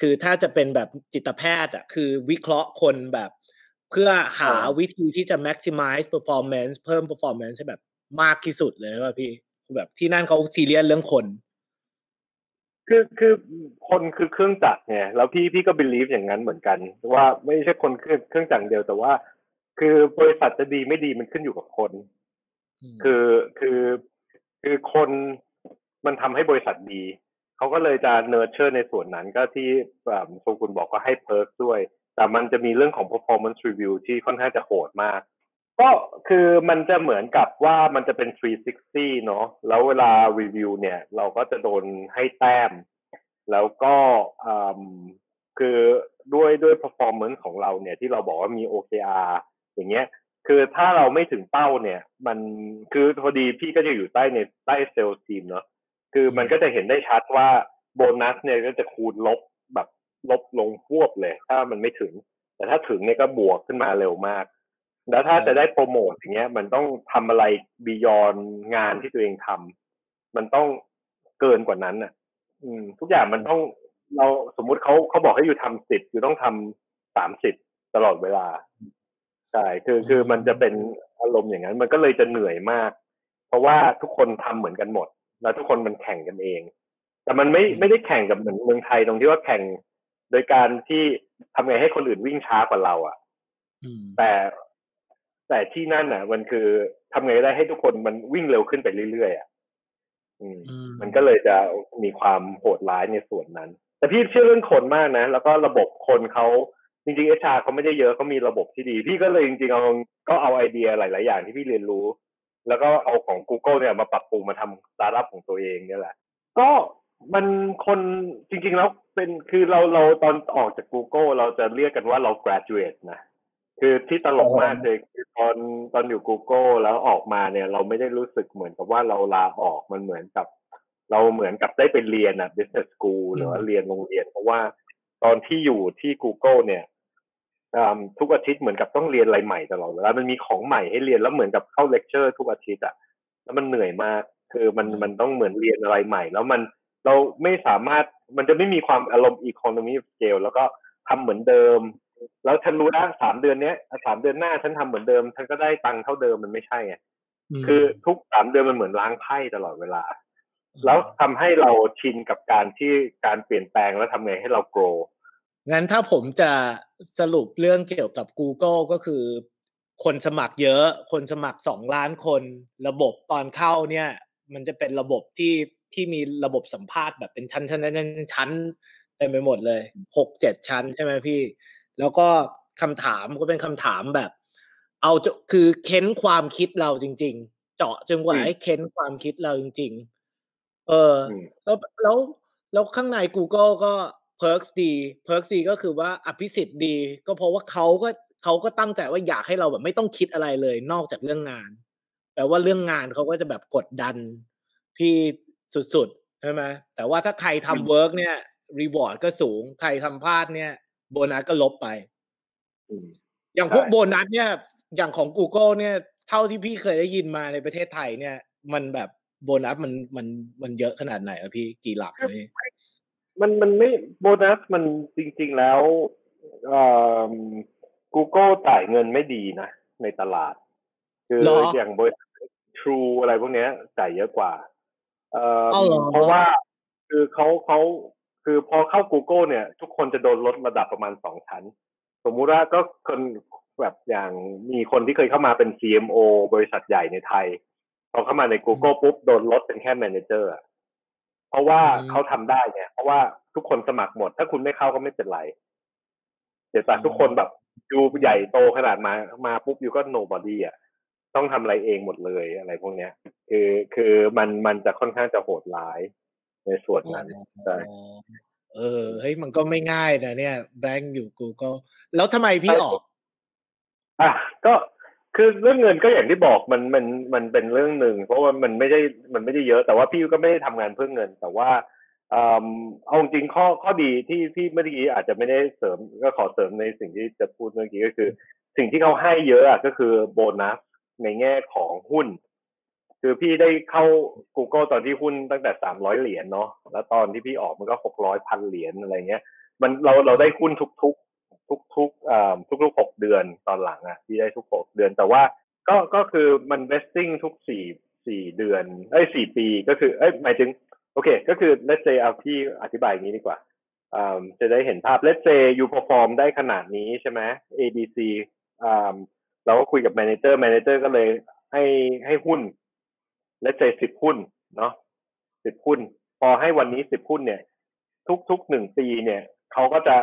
คือถ้าจะเป็นแบบจิตแพทย์อะคือวิเคราะห์คนแบบ เพื่อหาวิธีที่จะ maximize performance เพิ่ม performance ให้แบบมากที่สุดเลยว่าพี่แบบที่นั่นเขาซีเรียสเรื่องคน คือคือคนคือเครื่องจักรไงแล้วพี่พี่ก็ believe อย่างนั้นเหมือนกัน ว่าไม่ใช่คนเครื่องเครื่องจักรเดียวแต่ว่า คือบริษัทจะดีไม่ดีมันขึ้นอยู่กับคน คือคือคือคนมันทำให้บริษัทดีเขาก็เลยจะ nurture ในส่วนนั้นก็ที่โซกุลบอกก็ให้เพิร์กด้วย แต่มันจะมีเรื่องของ performance review ที่ค่อนข้างจะโหดมาก ก็คือมันจะเหมือนกับว่ามันจะเป็น 360 เนาะแล้วเวลารีวิวเนี่ย เราก็จะโดนให้แต้ม แล้วก็คือด้วยด้วย performance ของเราเนี่ยที่เราบอกว่ามี OKR อย่างเงี้ย คือถ้าเราไม่ถึงเป้าเนี่ย มันคือพอดีพี่ก็จะอยู่ใต้ในใต้เซลล์ทีมเนาะคือมันก็จะเห็นได้ชัดว่าโบนัสเนี่ยก็จะคูณลบแบบลบลงพวบเลย ถ้ามันไม่ถึง แต่ถ้าถึงเนี่ยก็บวกขึ้นมาเร็วมาก แล้วถ้าจะได้โปรโมทอย่างเงี้ย มันต้องทำอะไรบียอนงานที่ตัวเองทำมันต้องเกินกว่านั้นอะ อืม ทุกอย่างมันต้องเราสมมุติเขาเขาบอกให้อยู่ทำสิบอยู่ต้องทำสามสิบตลอดเวลา ใช่คือคือมันจะเป็นอารมณ์อย่างนั้น มันก็เลยจะเหนื่อยมาก เพราะว่าทุกคนทำเหมือนกันหมด แล้วทุกคนมันแข่งกันเอง แต่มันไม่ไม่ได้แข่งกับเหมือนเมืองไทยตรงที่ว่าแข่ง โดยการที่ทำไงให้คนอื่นวิ่งช้ากว่าเราอะ่ะแต่แต่ที่นั่นอะ มันคือทำไงได้ให้ทุกคนมันวิ่งเร็วขึ้นไปเรื่อยๆอะมันก็เลยจะมีความโหดร้ายในส่วนนั้น แต่พี่เชื่อเรื่องคนมากนะ แล้วก็ระบบคนเขา จริงๆ HR เขาไม่ได้เยอะเขามีระบบที่ดี พี่ก็เลยจริงๆเอาก็เอาไอเดียหลาย ๆ อย่างที่พี่เรียนรู้ แล้วก็เอาของ Google เนี่ยมาปรับปรุงมาทำสตาร์ทอัพของตัวเองนี่แหละ ก็มันคนจริง ๆ แล้วเป็นคือเราเราตอนออกจาก Google เราจะเรียกกันว่าเรา graduate นะคือที่ตลกมากเลยคือตอนตอนอยู่ Google แล้วออกมาเนี่ย เราไม่ได้รู้สึกเหมือนกับว่าเราลาออกมันเหมือนกับ เราเหมือนกับได้ไปเรียนอะ business school หรือว่าเรียนโรงเรียน เพราะว่าตอนที่อยู่ที่ Google เนี่ย ทุกอาทิตย์เหมือนกับต้องเรียนอะไรใหม่ตลอดเวลามันมีของใหม่ให้เรียนแล้วเหมือนกับเข้าเลคเชอร์ทุกอาทิตย์อะแล้วมันเหนื่อยมากคือมันมันต้องเหมือนเรียนอะไรใหม่ แล้วมันเราไม่สามารถมันจะไม่มีความอารมณ์ economy scale แล้วก็ทำเหมือนเดิม แล้วฉันรู้นะสามเดือนเนี้ยสามเดือนหน้าฉันทำเหมือนเดิม ฉันก็ได้ตังค์เท่าเดิมมันไม่ใช่ไงคือทุกสามเดือนมันเหมือนล้างไพ่ตลอดเวลา แล้วทำให้เราชินกับการที่การเปลี่ยนแปลงแล้วทำไงให้เราโกร งั้นถ้าผมจะสรุปเรื่องเกี่ยวกับ Google ก็คือ คนสมัครเยอะ คนสมัครสองล้านคน ระบบตอนเข้าเนี่ย มันจะเป็นระบบที่ที่มีระบบสัมภาษณ์แบบเป็นชั้นชั้นชั้นชั้นเต็มไปหมดเลยหกเจ็ดชั้นใช่ไหมพี่ แล้วก็คำถามก็เป็นคำถามแบบ เอาจะคือเค้นความคิดเราจริง ๆ เจาะจนกว่าให้เค้นความคิดเราจริง ๆ เออ แล้วแล้วแล้วข้างใน Google ก็ perk ดี perk ดีก็คือว่าอภิสิทธิ์ดี ก็เพราะว่าเขาก็เขาก็ตั้งใจว่าอยากให้เราแบบไม่ต้องคิดอะไรเลย นอกจากเรื่องงานแปลว่าเรื่องงานเขาก็จะแบบกดดันพี่สุดๆใช่ไหมแต่ว่าถ้าใครทำ work เนี่ย reward ก็สูง ใครทำพลาดเนี่ย โบนัสก็ลบไปอย่างพวกโบนัสเนี่ย อย่างของ Google เนี่ย เท่าที่พี่เคยได้ยินมาในประเทศไทยเนี่ย มันแบบโบนัสมันมันมันเยอะขนาดไหนอะพี่กี่หลักเลย มันมันไม่โบนัสมันจริง ๆ แล้วเอ่อ Google จ่ายเงินไม่ดีนะ ในตลาด คืออย่างบริษัท True อะไรพวกนี้จ่ายเยอะกว่าเอ่อเพราะว่าคือเขาเขาคือพอเข้า Google เนี่ย ทุกคนจะโดนลดระดับประมาณสองชั้น สมมุติว่าก็คนแบบอย่างมีคนที่เคยเข้ามาเป็น CMO บริษัทใหญ่ในไทย พอเข้ามาใน Google ปุ๊บโดนลดเป็นแค่ Manager อะ เพราะว่าเขาทำได้เนี่ยเพราะว่าทุกคนสมัครหมด ถ้าคุณไม่เข้าก็ไม่เป็นไรเดี๋ยวแต่ทุกคนแบบอยู่ใหญ่โตขนาดมามาปุ๊บอยู่ก็ nobody อะต้องทำอะไรเองหมดเลยอะไรพวกเนี้ย คือคือมันมันจะค่อนข้างจะโหดร้ายในส่วนนั้นใช่เออเฮ้ยมันก็ไม่ง่ายนะเนี่ยแบงค์อยู่กูก็แล้วทำไมพี่ออกอะก็ คือเรื่องเงินก็อย่างที่บอกมันมันมันเป็นเรื่องหนึ่งเพราะว่ามันไม่ได้มันไม่ได้เยอะแต่ว่าพี่ก็ไม่ได้ทำงานเพื่อเงิน แต่ว่าเอาจริงข้อข้อดีที่ที่เมื่อกี้อาจจะไม่ได้เสริมก็ขอเสริมในสิ่งที่จะพูดเมื่อกี้ก็คือ สิ่งที่เขาให้เยอะอะก็คือโบนัสในแง่ของหุ้น คือพี่ได้เข้า Google ตอนที่หุ้นตั้งแต่สามร้อยเหรียญเนาะแล้วตอนที่พี่ออกมันก็หกร้อยพันเหรียญอะไรเงี้ย มันเราเราได้หุ้นทุก ทุกทุกทุกอ่าทุกทุกหกเดือนตอนหลังอะที่ได้ทุกหกเดือน แต่ว่าก็ก็คือมัน vesting ทุกสี่สี่เดือนเอ้ยสี่ปีก็คือเอ้ยหมายถึงโอเค ก็คือ let's say เอาที่อธิบายอย่างนี้ดีกว่าอ่าจะได้เห็นภาพ let's say you perform ได้ขนาดนี้ใช่ไหม ABC อ่าเราก็คุยกับ manager manager ก็เลยให้ให้หุ้น let's say สิบหุ้นเนาะสิบหุ้น พอให้วันนี้สิบหุ้นเนี่ย ทุกทุกหนึ่งปีเนี่ยเขาก็จะ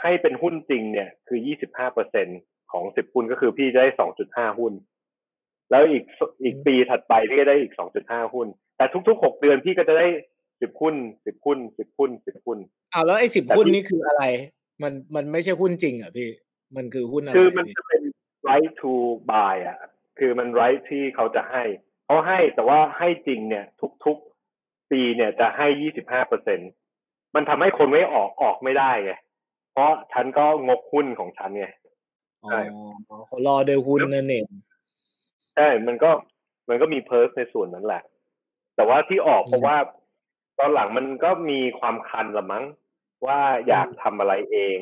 ให้เป็นหุ้นจริงเนี่ย คือยี่สิบห้าเปอร์เซ็นของสิบหุ้นก็คือพี่จะได้สองจุดห้าหุ้น แล้วอีกอีกปีถัดไปพี่ก็ได้อีกสองจุดห้าหุ้น แต่ทุกๆหกเดือนพี่ก็จะได้สิบหุ้นสิบหุ้นสิบหุ้นสิบหุ้นอ้าวแล้วไอ้สิบหุ้นนี่คืออะไร มันมันไม่ใช่หุ้นจริงอะพี่ มันคือหุ้นอะไรคือมันจะเป็น right to buy อะ คือมัน right ที่เขาจะให้เขาให้แต่ว่าให้จริงเนี่ย ทุกๆ ปีเนี่ยจะให้ยี่สิบห้าเปอร์เซ็นมันทำให้คนไม่ออกออกไม่ได้ไง เพราะฉันก็งกหุ้นของฉันไงอ๋อเขารอโดยหุ้นนั่นเองใช่มันก็มันก็มีเพิร์สในส่วนนั้นแหละ แต่ว่าที่ออกเพราะว่า ตอนหลังมันก็มีความคันละมั้ง ว่าอยากทำอะไรเอง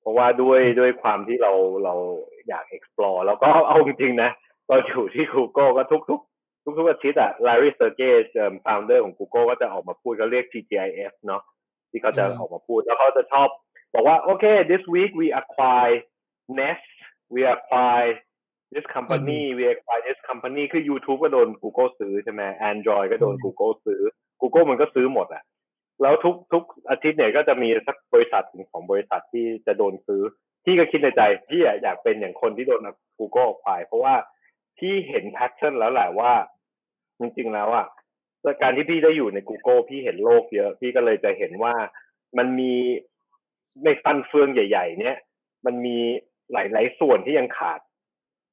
เพราะว่าด้วยด้วยความที่เราเราอยาก explore แล้วก็เอาจริงๆนะตอนอยู่ที่ Google ก็ทุกทุกทุกทุกอาทิตย์อะ Larry Sergey founder ของ Google ก็จะออกมาพูดเขาเรียก TGIF เนาะที่เขาจะออกมาพูด แล้วเขาจะชอบ บอกว่าโอเค this week we acquire Nest we acquire this company we acquire this company คือ YouTube ก็โดน Google ซื้อใช่ไหม Android ก็โดน Google ซื้อ Google มันก็ซื้อหมดอะแล้วทุกทุกอาทิตย์เนี่ยก็จะมีสักบริษัทถึงของบริษัทที่จะโดนซื้อ ที่ก็คิดในใจพี่อยากเป็นอย่างคนที่โดน Google ออกเพราะว่าพี่เห็นแพทเทิร์นแล้วแหละว่า จริงๆแล้วอะการที่พี่ได้อยู่ใน Google พี่เห็นโลกเยอะ พี่ก็เลยจะเห็นว่ามันมี ในฟันเฟืองใหญ่ ๆ เนี่ยมันมีหลาย ๆ ส่วนที่ยังขาด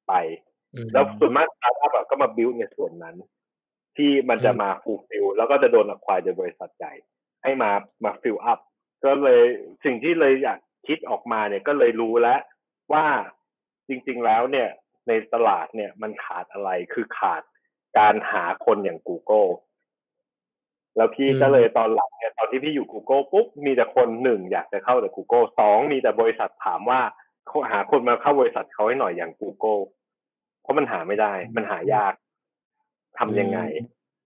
ไป แล้วส่วนมากสตาร์ทอัพก็มาบิวในส่วนนั้น ที่มันจะมา fulfill แล้วก็จะโดน acquire โดยบริษัทใหญ่ ให้มามา fill up ก็เลยสิ่งที่เลยอยากคิดออกมาเนี่ยก็เลยรู้แล้วว่าจริง ๆ แล้วเนี่ยในตลาดเนี่ยมันขาดอะไรคือขาดการหาคนอย่าง Google แล้วพี่ก็เลยตอนหลังเนี่ยตอนที่พี่อยู่ Google ปุ๊บมีแต่คนหนึ่งอยากจะเข้าแต่ Google สองมีแต่บริษัทถามว่าเขาหาคนมาเข้าบริษัทเขาให้หน่อยอย่าง Google เพราะมันหาไม่ได้ มันหายากทำยังไง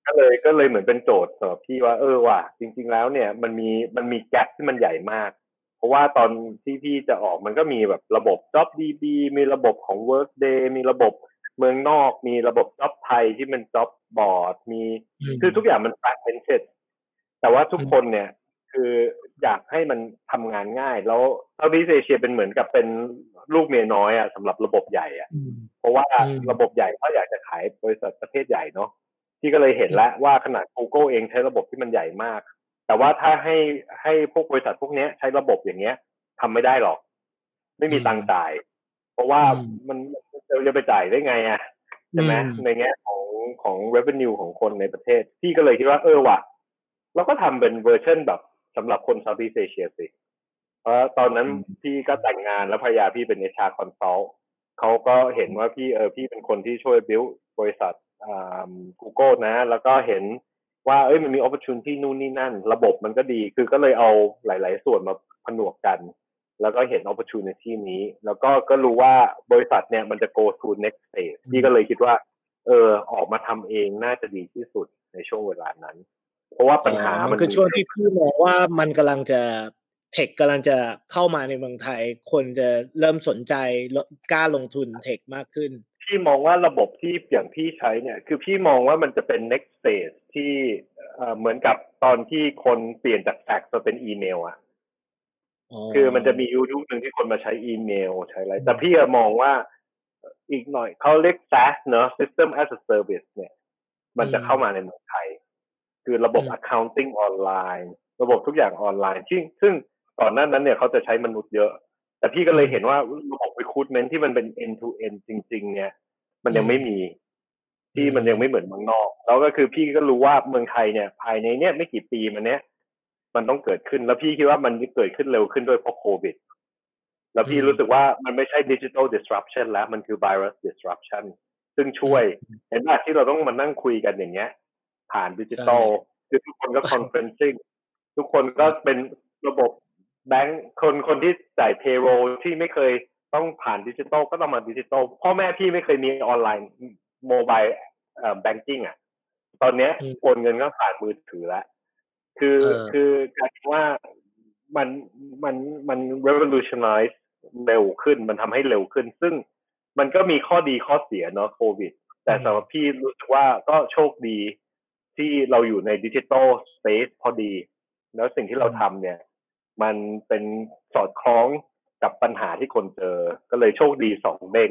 ก็เลยก็เลยเหมือนเป็นโจทย์สำหรับพี่ว่าเออว่ะจริง ๆ แล้วเนี่ยมันมีมันมีแกลที่มันใหญ่มาก เพราะว่าตอนที่พี่จะออกมันก็มีแบบระบบ JobDB มีระบบของ Workday มีระบบ เมืองนอกมีระบบ Job ไทยที่เป็น Job Board มีคือทุกอย่างมัน fragmented แต่ว่าทุกคนเนี่ย คืออยากให้มันทำงานง่าย แล้วเซาท์อีสเอเชียเป็นเหมือนกับเป็นลูกเมียน้อยอะสำหรับระบบใหญ่อะ เพราะว่าระบบใหญ่เขาอยากจะขายบริษัทประเทศใหญ่เนาะที่ก็เลยเห็นแล้วว่าขนาด Google เองใช้ระบบที่มันใหญ่มาก แต่ว่าถ้าให้ให้พวกบริษัทพวกนี้ใช้ระบบอย่างเงี้ยทำไม่ได้หรอก ไม่มีตังจ่าย เพราะว่ามันเราจะไปจ่ายได้ไงอะใช่ไหมในแง่ของของ revenue ของคนในประเทศ พี่ก็เลยคิดว่าเออว่ะเราก็ทำเป็นเวอร์ชันแบบสำหรับคน Southeast Asia สิเพราะตอนนั้นพี่ก็แต่งงานแล้วภรรยาพี่เป็น HR consult เขาก็เห็นว่าพี่เออพี่เป็นคนที่ช่วย build บริษัทอ่า Google นะ แล้วก็เห็นว่าเอ้ยมันมี opportunity นู่นนี่นั่น ระบบมันก็ดีคือก็เลยเอาหลาย ๆ ส่วนมาผนวกกัน แล้วก็เห็น opportunity นี้ แล้วก็ก็รู้ว่าบริษัทเนี่ยมันจะ go to next stage พี่ก็เลยคิดว่า เออออกมาทำเองน่าจะดีที่สุดในช่วงเวลานั้น เพราะว่าปัญหา มันคือช่วงที่พี่มองว่ามันกำลังจะเทคกำลังจะเข้ามาในเมืองไทย คนจะเริ่มสนใจกล้าลงทุนเทคมากขึ้น พี่มองว่าระบบที่อย่างพี่ใช้เนี่ย คือพี่มองว่ามันจะเป็น next stage ที่เหมือนกับตอนที่คนเปลี่ยนจากแฟกซ์มาเป็นอีเมลอะ คือมันจะมียุคหนึ่งที่คนมาใช้อีเมลใช้อะไร แต่พี่มองว่าอีกหน่อยเขาเรียก SaaS เนอะ System as a Service เนี่ย มันจะเข้ามาในเมืองไทย คือระบบ accounting ออนไลน์ ระบบทุกอย่างออนไลน์ ซึ่งซึ่งก่อนหน้านั้นเนี่ยเขาจะใช้มนุษย์เยอะ แต่พี่ก็เลยเห็นว่าระบบ recruitment ที่มันเป็น end to end จริง ๆ เนี่ย มันยังไม่มีที่มันยังไม่เหมือนเมืองนอก แล้วก็คือพี่ก็รู้ว่าเมืองไทยเนี่ย ภายในเนี่ยไม่กี่ปีมันเนี้ย มันต้องเกิดขึ้น แล้วพี่คิดว่ามันเกิดขึ้นเร็วขึ้นด้วยเพราะโควิด แล้วพี่รู้สึกว่ามันไม่ใช่ดิจิทัล disruption แล้วมันคือ virus disruption ซึ่งช่วยเห็นไหมที่เราต้องมานั่งคุยกันอย่างเงี้ย ผ่านดิจิทัลคือทุกคนก็ conferencing ทุกคนก็เป็นระบบแบงค์คนคนที่จ่าย payroll ที่ไม่เคยต้องผ่านดิจิตอลก็ต้องมาดิจิตอลพ่อแม่พี่ไม่เคยมีออนไลน์ mobile เอ่อ banking อะ ตอนเนี้ยโอนเงินก็ผ่านมือถือแล้ว คือคือกลายเป็นว่ามันมันมัน revolutionize เร็วขึ้นมันทำให้เร็วขึ้น ซึ่งมันก็มีข้อดีข้อเสียเนาะโควิด แต่สำหรับพี่รู้สึกว่าก็โชคดีที่เราอยู่ในดิจิทัลสเปซพอดี แล้วสิ่งที่เราทำเนี่ย มันเป็นสอดคล้องกับปัญหาที่คนเจอ ก็เลยโชคดีสองเด้ง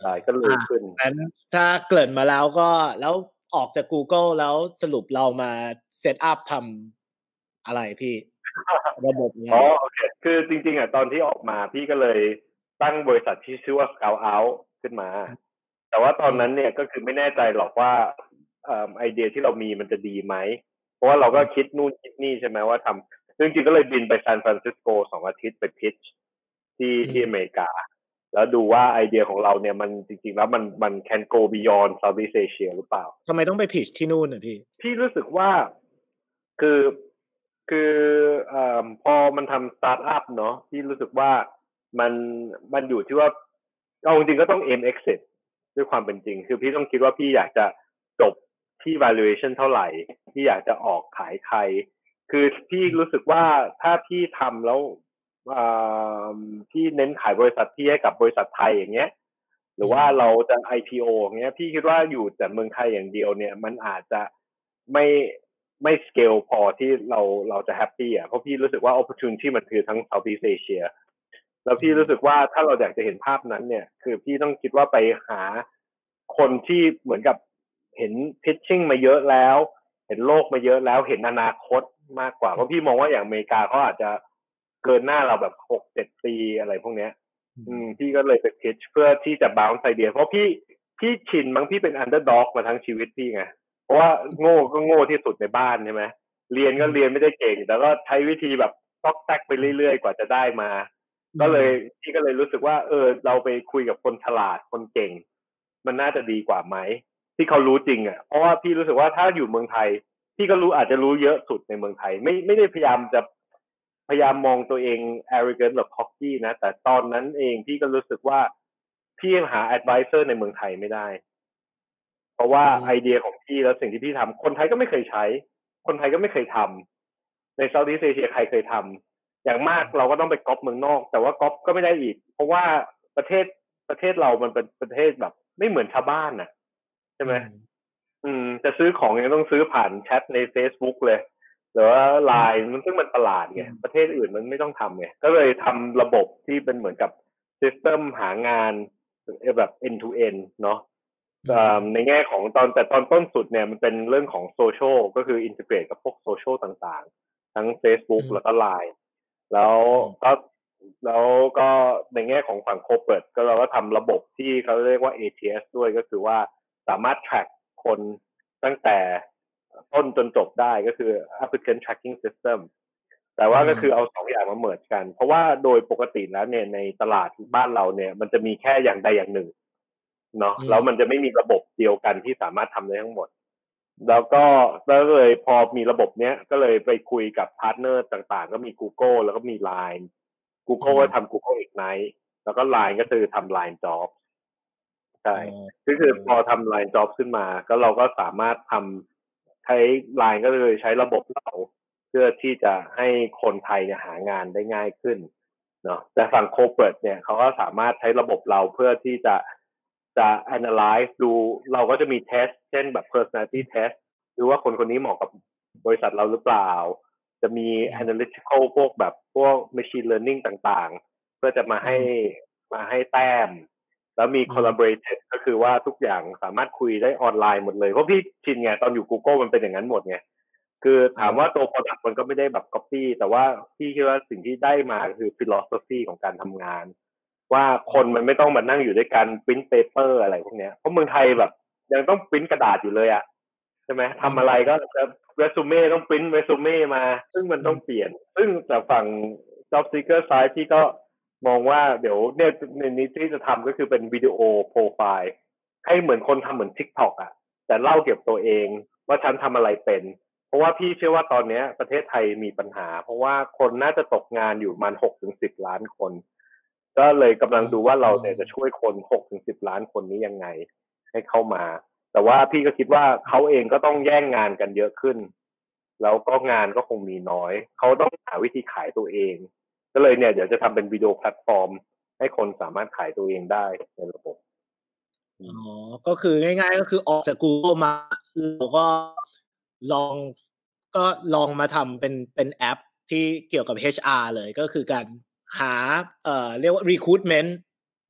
ใช่ก็เลยขึ้นนั้นถ้าเกิดมาแล้วก็แล้ว ออกจาก Google แล้วสรุปเรามาเซตอัพทำอะไรพี่ ระบบเนี้ยอ๋อโอเคคือจริง ๆอะตอนที่ออกมาพี่ก็เลยตั้งบริษัทที่ชื่อว่า Scout Out ขึ้นมา แต่ว่าตอนนั้นเนี่ยก็คือไม่แน่ใจหรอกว่าไอเดียที่เรามีมันจะดีไหม เพราะว่าเราก็คิดนู่นคิดนี่ใช่ไหมว่าทำซึ่งจริงก็เลยบินไปซานฟรานซิสโกสองอาทิตย์ไปพิชที่ที่อเมริกา แล้วดูว่าไอเดียของเราเนี่ยมันจริง ๆ แล้วมันมัน can go beyond Southeast Asia หรือเปล่าทำไมต้องไป pitch ที่นู่นอะพี่พี่รู้สึกว่าคือคืออพอมันทำสตาร์ทอัพเนาะพี่รู้สึกว่ามันมันอยู่ที่ว่าเอาจริงก็ต้อง aim exit ด้วยความเป็นจริง คือพี่ต้องคิดว่าพี่อยากจะจบที่ valuation เท่าไหร่ พี่อยากจะออกขายใคร คือพี่รู้สึกว่าถ้าพี่ทำแล้ว พี่เน้นขายบริษัทพี่ให้กับบริษัทไทยอย่างเงี้ย หรือว่าเราจะ IPO อย่างเงี้ย พี่คิดว่าอยู่แต่เมืองไทยอย่างเดียวเนี่ย มันอาจจะไม่ไม่สเกลพอที่เราเราจะแฮปปี้อะเพราะพี่รู้สึกว่า opportunity มันคือทั้ง Southeast Asia แล้วพี่รู้สึกว่าถ้าเราอยากจะเห็นภาพนั้นเนี่ย คือพี่ต้องคิดว่าไปหาคนที่เหมือนกับเห็นพิชชิ่งมาเยอะแล้ว เห็นโลกมาเยอะแล้วเห็นอนาคตมากกว่าเพราะพี่มองว่าอย่างอเมริกาเขาอาจจะ เกินหน้าเราแบบหกเจ็ดปีอะไรพวกเนี้ย อืมพี่ก็เลยไป pitch เพื่อที่จะ bounce idea เพราะพี่พี่ชินมั้งพี่เป็น underdog มาทั้งชีวิตพี่ไงเพราะว่าโง่ก็โง่ที่สุดในบ้านใช่ไหมเรียนก็เรียนไม่ได้เก่ง แต่ก็ใช้วิธีแบบตอกแตกไปเรื่อยๆ กว่าจะได้มา ก็เลยพี่ก็เลยรู้สึกว่า เออ เราไปคุยกับคนฉลาดคนเก่ง มันน่าจะดีกว่าไหมที่เขารู้จริงอะเพราะว่าพี่รู้สึกว่าถ้าอยู่เมืองไทยพี่ก็รู้อาจจะรู้เยอะสุดในเมืองไทย ไม่ไม่ได้พยายามจะ พยายามมองตัวเอง arrogant หรือ cocky นะ แต่ตอนนั้นเองพี่ก็รู้สึกว่าพี่ยังหา advisor ในเมืองไทยไม่ได้ เพราะว่าไอเดียของพี่แล้วสิ่งที่พี่ทำคนไทยก็ไม่เคยใช้ คนไทยก็ไม่เคยทำในเซาท์อีสเอเชียใครเคยทำอย่างมากเราก็ต้องไปก๊อปเมืองนอก แต่ว่าก๊อปก็ไม่ได้อีก เพราะว่าประเทศประเทศเรามันเป็นประเทศแบบ ไม่เหมือนชาวบ้านน่ะ ใช่ไหมอืมจะซื้อของยังต้องซื้อผ่านแชทใน Facebook เลย หรือว่าไลน์มันซึ่งมันตลาดไงประเทศอื่นมันไม่ต้องทำไงก็เลยทำระบบที่เป็นเหมือนกับ system หางานแบบ end to end เนาะในแง่ของตอนแต่ตอนต้นสุดเนี่ยมันเป็นเรื่องของโซเชียลก็คือ integrate กับพวกโซเชียลต่างๆ ทั้ง Facebook แล้วก็ไลน์แล้วก็แล้วก็ในแง่ของฝั่งโคเปิดก็เราก็ทำระบบที่เขาเรียกว่า ATS ด้วยก็คือว่าสามารถ track คนตั้งแต่ ต้นจนจบได้ก็คือ applicant tracking system แต่ว่าก็คือเอาสองอย่างมาเหมือนกัน เพราะว่าโดยปกติแล้วเนี่ยในตลาดบ้านเราเนี่ย มันจะมีแค่อย่างใดอย่างหนึ่งเนาะแล้วมันจะไม่มีระบบเดียวกันที่สามารถทำได้ทั้งหมด แล้วก็แล้วเลยพอมีระบบเนี้ยก็เลยไปคุยกับ partner ต่างๆ ก็มี Google แล้วก็มี Line Google ก็ทำ Google Ignite แล้วก็ Line ก็คือทำ Line Jobs ใช่ก็คือพอทำ Line Jobs ขึ้นมา ก็เราก็สามารถทำ ใช้ไลน์ก็เลยใช้ระบบเราเพื่อที่จะให้คนไทยเนี่ยหางานได้ง่ายขึ้นเนาะแต่ฝั่งโคเปิดเนี่ยเขาก็สามารถใช้ระบบเราเพื่อที่จะจะ analyze ดูเราก็จะมี test เช่นแบบ personality test ดูว่าคนคนนี้เหมาะกับบริษัทเราหรือเปล่า จะมี analytical พวกแบบพวก machine learning ต่างๆ เพื่อจะมาให้มาให้แต้ม แล้วมี collaborated ก็คือว่าทุกอย่างสามารถคุยได้ออนไลน์หมดเลย เพราะพี่ชินไงตอนอยู่ Google มันเป็นอย่างนั้นหมดไงคือถามว่าตัว product มันก็ไม่ได้แบบ copy แต่ว่าพี่คิดว่าสิ่งที่ได้มาคือ philosophy ของการทำงาน ว่าคนมันไม่ต้องมานั่งอยู่ด้วยกัน print paper อะไรพวกเนี้ยเพราะเมืองไทยแบบ ยังต้อง print กระดาษอยู่เลยอะใช่ไหมทำอะไรก็เรซูเม่ต้อง print resume มา ซึ่งมันต้องเปลี่ยน ซึ่งจากฝั่ง job seeker side ที่ก็ มองว่าเดี๋ยวเนี่ยในนี้ที่จะทำก็คือเป็นวิดีโอโปรไฟล์ ให้เหมือนคนทำเหมือน TikTok อะ แต่เล่าเกี่ยวกับตัวเองว่าฉันทำอะไรเป็น เพราะว่าพี่เชื่อว่าตอนนี้ประเทศไทยมีปัญหา เพราะว่าคนน่าจะตกงานอยู่ประมาณหกถึงสิบล้านคน ก็เลยกำลังดูว่าเราเนี่ยจะช่วยคนหกถึงสิบล้านคนนี้ยังไง ให้เข้ามา แต่ว่าพี่ก็คิดว่าเขาเองก็ต้องแย่งงานกันเยอะขึ้น แล้วก็งานก็คงมีน้อย เขาต้องหาวิธีขายตัวเอง ก็เลยเนี่ยเดี๋ยวจะทำเป็นวิดีโอแพลตฟอร์ม ให้คนสามารถขายตัวเองได้ในระบบอ๋อ ก็คือง่าย ๆ ก็คือออกจาก Google มาเราก็ลองก็ลองมาทำเป็นเป็นแอปที่เกี่ยวกับ HR เลยก็คือการหาเอ่อเรียกว่า recruitment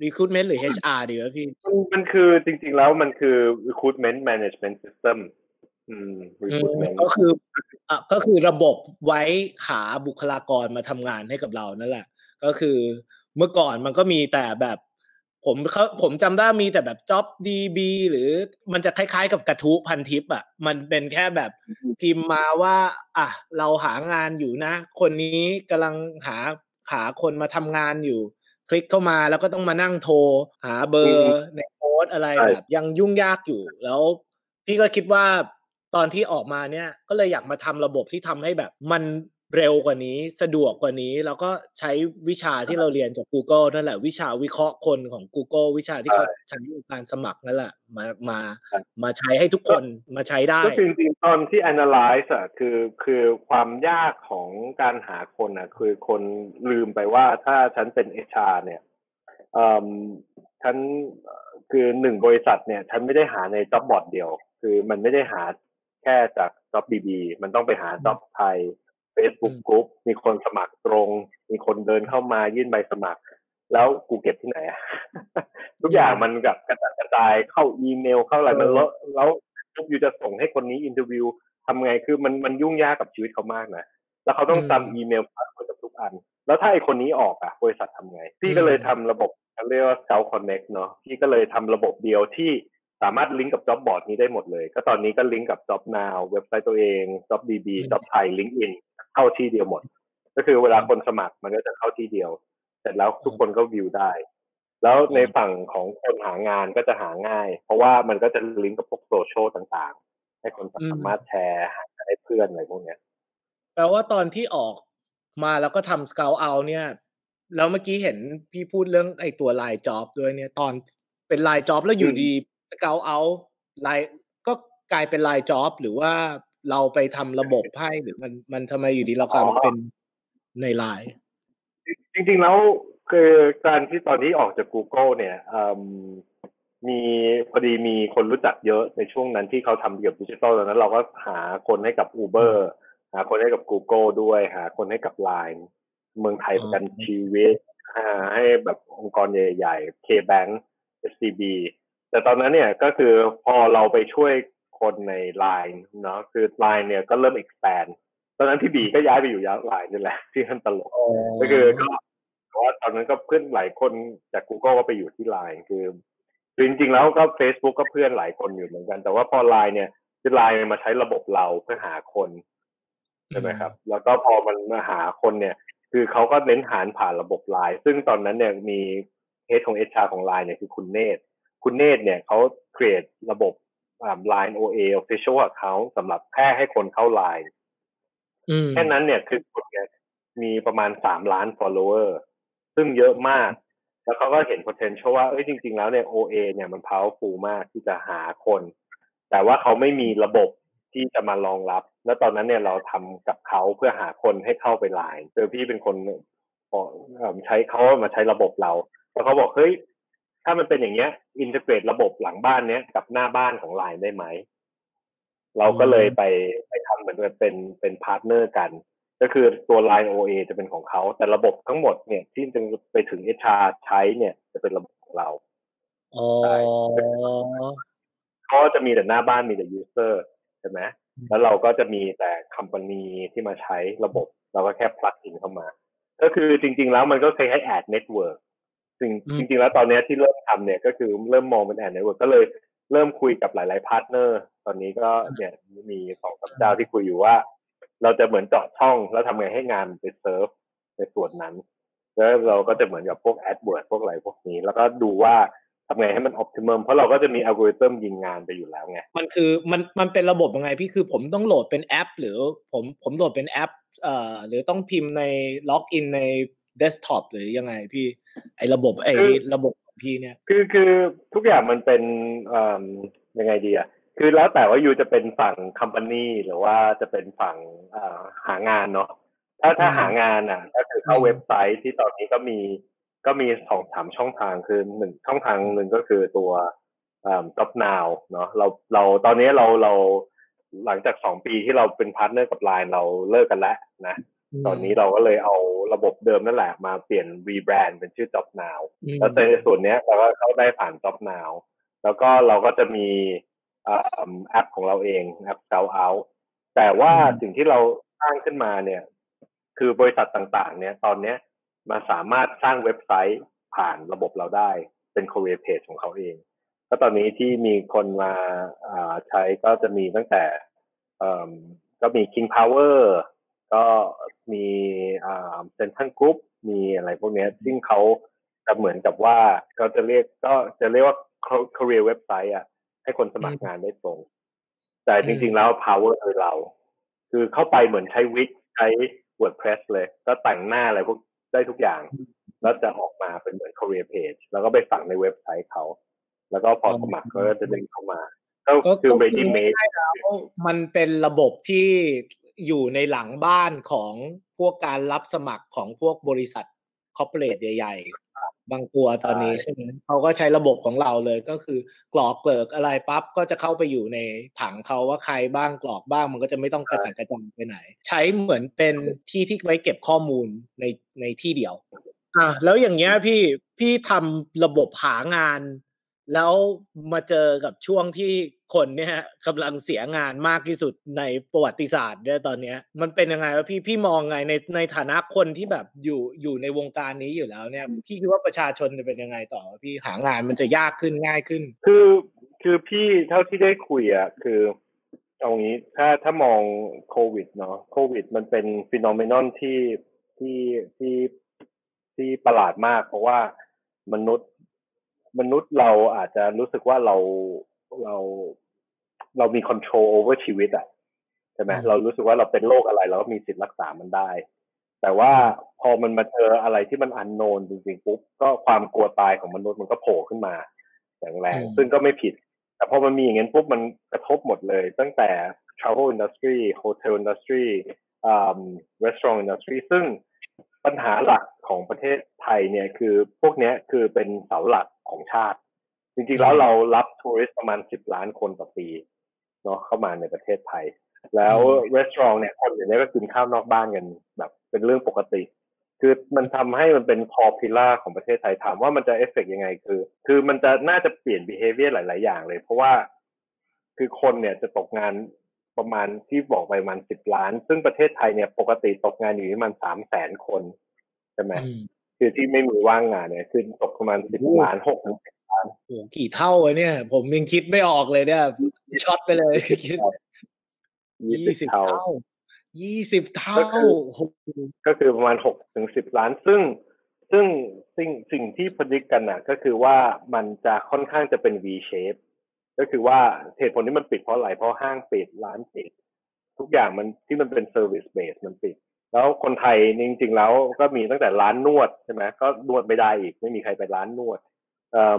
recruitment หรือ HR ดีวะพี่ มันมันคือจริง ๆ แล้วมันคือ recruitment management system อืม recruitment ก็คืออะก็คือระบบไว้หาบุคลากรมาทำงานให้กับเรานั่นแหละ ก็คือเมื่อก่อนมันก็มีแต่แบบผมเขาผมจำได้มีแต่แบบ job db หรือมันจะคล้ายๆ กับกระทู้พันทิปอะมันเป็นแค่แบบพิมพ์มาว่า อะเราหางานอยู่นะ คนนี้กำลังหาหาคนมาทำงานอยู่ คลิกเข้ามาแล้วก็ต้องมานั่งโทร หาเบอร์ในโพสต์อะไรแบบ ยังยุ่งยากอยู่แล้ว พี่ก็คิดว่า ตอนที่ออกมาเนี่ยก็เลยอยากมาทำระบบที่ทำให้แบบ มันเร็วกว่านี้สะดวกกว่านี้ แล้วก็ใช้วิชาที่เราเรียนจาก Google นั่นแหละ วิชาวิเคราะห์คนของ Google วิชาที่เขาใช้ในการสมัครนั่นแหละมามามาใช้ให้ทุกคนมาใช้ได้ก็จริงๆตอนที่ analyze อะคือคือความยากของการหาคนอะคือคนลืมไปว่าถ้าฉันเป็น HR เนี่ยเอ่อฉันคือหนึ่งบริษัทเนี่ย ฉันไม่ได้หาใน job board เดียว คือมันไม่ได้หาแค่จาก job BB มันต้องไปหา job ไทย Facebook กรุ๊ปมีคนสมัครตรง มีคนเดินเข้ามายื่นใบสมัคร แล้วกูเก็บที่ไหนอะทุกอย่างมันกับกระจัดกระจายเข้าอีเมลเข้าอะไรมันแล้วแล้วอยู่จะส่งให้คนนี้ interview ทำไงคือมันมันยุ่งยากกับชีวิตเขามากนะแล้วเขาต้องจำอีเมล password กับทุกอัน แล้วถ้าไอคนนี้ออกอะบริษัททำไง พี่ก็เลยทำระบบเรียกว่า Scout Connect เนาะพี่ก็เลยทำระบบเดียวที่ สามารถลิงก์กับ Job Board นี้ได้หมดเลย ก็ตอนนี้ก็ลิงก์กับ Job Now เว็บไซต์ตัวเอง JobsDB JobThai LinkedIn เข้าที่เดียวหมด ก็คือเวลาคนสมัครมันก็จะเข้าที่เดียว เสร็จแล้วทุกคนก็วิวได้ แล้วในฝั่งของคนหางานก็จะหาง่าย เพราะว่ามันก็จะลิงก์กับพวกโซเชียลต่างๆ ให้คนสามารถแชร์หาให้เพื่อนอะไรพวกเนี้ยแปลว่าตอนที่ออกมาแล้วก็ทำ Scout Out เนี่ยแล้วเมื่อกี้เห็นพี่พูดเรื่องไอ้ตัว LINE Job ด้วยเนี่ย ตอนเป็น LINE Job แล้วอยู่ดี Scout Out ไลน์ก็กลายเป็น LINE Job หรือว่าเราไปทำระบบให้หรือมันมันทำไมอยู่ดีเรากลายมาเป็นในไลน์จริงๆแล้วคือการที่ตอนที่ออกจาก Google เนี่ยมีพอดีมีคนรู้จักเยอะในช่วงนั้นที่เขาทำเกี่ยวกับดิจิทัลตอนนั้นเราก็หาคนให้กับ Uber หาคนให้กับ Google ด้วย หาคนให้กับ Line เมืองไทยประกันชีวิตหาให้แบบองค์กรใหญ่ๆ K-Bank SCB แต่ตอนนั้นเนี่ยก็คือพอเราไปช่วยคนใน Line เนาะคือ Line เนี่ยก็เริ่ม expand ตอนนั้นพี่บีก็ย้ายไปอยู่ยาวไลน์นี่แหละที่มันตลกก็คือก็ว่าตอนนั้นก็เพื่อนหลายคนจาก Google ก็ไปอยู่ที่ไลน์คือคือจริงๆแล้วก็ Facebook ก็เพื่อนหลายคนอยู่เหมือนกัน แต่ว่าพอไลน์เนี่ยคือไลน์มาใช้ระบบเราเพื่อหาคนใช่ไหมครับ แล้วก็พอมันมาหาคนเนี่ย คือเขาก็เน้นหาผ่านระบบไลน์ซึ่งตอนนั้นเนี่ยมี head ของ HR ของไลน์เนี่ยคือคุณเนต คุณเนตเนี่ยเขาเรียระบบไลน์ OA Official Account สำหรับแค่ให้คนเข้าไลน์แค่นั้นเนี่ยคือคนเนี่ยมีประมาณสามล้าน follower ซึ่งเยอะมาก แล้วเขาก็เห็น potential ว่าเอ้ยจริง ๆ แล้วเนี่ย OA เนี่ยมัน powerful มากที่จะหาคน แต่ว่าเขาไม่มีระบบที่จะมารองรับ แล้วตอนนั้นเนี่ยเราทำกับเขาเพื่อหาคนให้เข้าไปไลน์เจอพี่เป็นคนใช้เขามาใช้ระบบเรา แล้วเขาบอกเฮ้ย ถ้ามันเป็นอย่างเงี้ย integrate ระบบหลังบ้านเนี้ยกับหน้าบ้านของไลน์ได้ไหม เราก็เลยไปไปทำเหมือนเป็นเป็น partner กัน ก็คือตัว Line OA จะเป็นของเขา แต่ระบบทั้งหมดเนี่ยที่จะไปถึง HR ใช้เนี่ย จะเป็นระบบของเราอ๋อก็จะมีแต่หน้าบ้านมีแต่ user ใช่ไหมแล้วเราก็จะมีแต่ company ที่มาใช้ระบบ เราก็แค่ plug in เข้ามา ก็คือจริง ๆ แล้วมันก็คล้าย ๆ ad network ซึ่งจริงๆแล้วตอนนี้ที่เริ่มทำเนี่ยก็คือเริ่มมองเป็น ad network ก็เลยเริ่มคุยกับหลาย ๆ partner ตอนนี้ก็เนี่ยมีสองสัปดาห์ที่คุยอยู่ว่า เราจะเหมือนเจาะช่องแล้วทำไงให้งานไปเซิร์ฟในส่วนนั้น แล้วเราก็จะเหมือนกับพวก AdWords พวกอะไรพวกนี้ แล้วก็ดูว่าทำไงให้มันออ t ติมัมเพราะเราก็จะมีอัลกอริทึมยิงงานไปอยู่แล้วไง มันคือมันมันเป็นระบบยังไงพี่คือผมต้องโหลดเป็นแอป หรือผมผมโหลดเป็นแอปเอ่อหรือต้องพิมพ์ใน login ในเดสก์ท็อปหรือยังไงพี่ ไอ้ระบบไอ้ระบบของพี่เนี่ย คือคือทุกอย่างมันเป็นเอ่อยังไงดีอะคือแล้วแต่ว่า you จะเป็นฝั่ง company หรือว่าจะเป็นฝั่งเอ่อหางานเนาะถ้าถ้าหางานอะก็คือเข้าเว็บไซต์ที่ตอนนี้ก็มีก็มีสองสามช่องทางคือหนึ่งช่องทางหนึ่งก็คือตัวอ่า Job Now เนาะเราเราตอนนี้เราเราหลังจากสองปีที่เราเป็น partner กับไลน์เราเลิกกันแล้วนะ ตอนนี้เราก็เลยเอาระบบเดิมนั่นแหละมาเปลี่ยน rebrand เป็นชื่อ Job Now แล้วในส่วนนี้เราก็เข้าได้ผ่าน Job Now แล้วก็เราก็จะมีแอปของเราเองแอป Scout Out แต่ว่าสิ่งที่เราสร้างขึ้นมาเนี่ย คือบริษัทต่างๆ เนี่ย ตอนเนี้ยมาสามารถสร้างเว็บไซต์ผ่านระบบเราได้เป็น career page ของเขาเอง ก็ตอนนี้ที่มีคนมาใช้ก็จะมีตั้งแต่ก็มี King Power ก็มีเซนทันกรุ๊ปมีอะไรพวกนี้ซึ่งเขาจะเหมือนกับว่าก็จะเรียกก็จะเรียกว่า career เว็บไซต์อะให้คนสมัครงานได้ตรง แต่จริงๆแล้ว power คือเรา คือเข้าไปเหมือนใช้วิกใช้ WordPress เลย ก็แต่งหน้าอะไรพวกได้ทุกอย่าง แล้วจะออกมาเป็นเหมือน career page แล้วก็ไปฝังในเว็บไซต์เขา แล้วก็พอสมัครก็จะดึงเข้ามา ก็คือ ready made มันเป็นระบบที่ อยู่ในหลังบ้านของพวกการรับสมัครของพวกบริษัทคอร์เปอเรทใหญ่ๆ บางตัวตอนนี้ใช่ไหมเขาก็ใช้ระบบของเราเลยก็คือกรอกเกลิกอะไรปั๊บก็จะเข้าไปอยู่ในถังเขาว่าใครบ้างกรอกบ้างมันก็จะไม่ต้องกระจัดกระจายไปไหน ใช้เหมือนเป็นที่ที่ไว้เก็บข้อมูลในในที่เดียวอะแล้วอย่างเงี้ยพี่พี่ทำระบบหางาน แล้วมาเจอกับช่วงที่คนเนี่ยกำลังเสียงานมากที่สุดในประวัติศาสตร์เนี่ยตอนเนี้ย มันเป็นยังไงวะพี่พี่มองไงในในฐานะคนที่แบบอยู่อยู่ในวงการนี้อยู่แล้วเนี่ยพี่คิดว่าประชาชนจะเป็นยังไงต่อพี่หางานมันจะยากขึ้นง่ายขึ้น คือคือพี่เท่าที่ได้คุยอะคือเอางี้ถ้าถ้ามองโควิดเนาะโควิด มันเป็น phenomenon ที่ที่ที่ที่ประหลาดมาก เพราะว่ามนุษย์ มนุษย์เราอาจจะรู้สึกว่าเราเราเรามี control over ชีวิตอะใช่ไหมเรารู้สึกว่าเราเป็นโรคอะไร เราก็มีสิทธิ์รักษามันได้ แต่ว่าพอมันมาเจออะไรที่มันอันโนนจริงๆปุ๊บก็ความกลัวตายของมนุษย์มันก็โผล่ขึ้นมา อย่างแรง ซึ่งก็ไม่ผิด แต่พอมันมีอย่างนั้นปุ๊บมันกระทบหมดเลย ตั้งแต่ travel industry hotel industry um, restaurant industry ซึ่งปัญหาหลักของประเทศไทยเนี่ยคือพวกนี้คือเป็นเสาหลัก ของชาติ จริงๆแล้วเรารับ tourist ประมาณสิบล้านคนต่อปีเนาะเข้ามาในประเทศไทย แล้วรีสอร์ทเนี่ยคนอย่างนี้ก็กินข้าวนอกบ้านกันแบบเป็นเรื่องปกติ คือมันทำให้มันเป็น core pillar ของประเทศไทยถามว่ามันจะเอฟเฟกยังไงคือ คือมันจะน่าจะเปลี่ยน behavior หลาย ๆ อย่างเลย เพราะว่าคือคนเนี่ยจะตกงานประมาณที่บอกไปประมาณสิบล้าน ซึ่งประเทศไทยเนี่ยปกติตกงานอยู่ประมาณสามแสนคนใช่ไหม คือที่ไม่มีว่างงานเนี่ยคือตกประมาณสิบล้านหกถึงสิบล้านโอ้กี่เท่าเนี่ย ผมยังคิดไม่ออกเลยเนี่ยช็อตไปเลยคิดยี่สิบเท่ายี่สิบเท่าก็คือประมาณหกถึงสิบล้าน ซึ่งซึ่งสิ่งสิ่งที่พดิกกันอะ ก็คือว่ามันจะค่อนข้างจะเป็น V shape ก็คือว่าเหตุผลที่มันปิดเพราะอะไรเพราะห้างปิดร้านปิด ทุกอย่างมันที่มันเป็น service base มันปิด แล้วคนไทยจริงๆแล้วก็มีตั้งแต่ร้านนวดใช่ไหมก็นวดไม่ได้อีก ไม่มีใครไปร้านนวด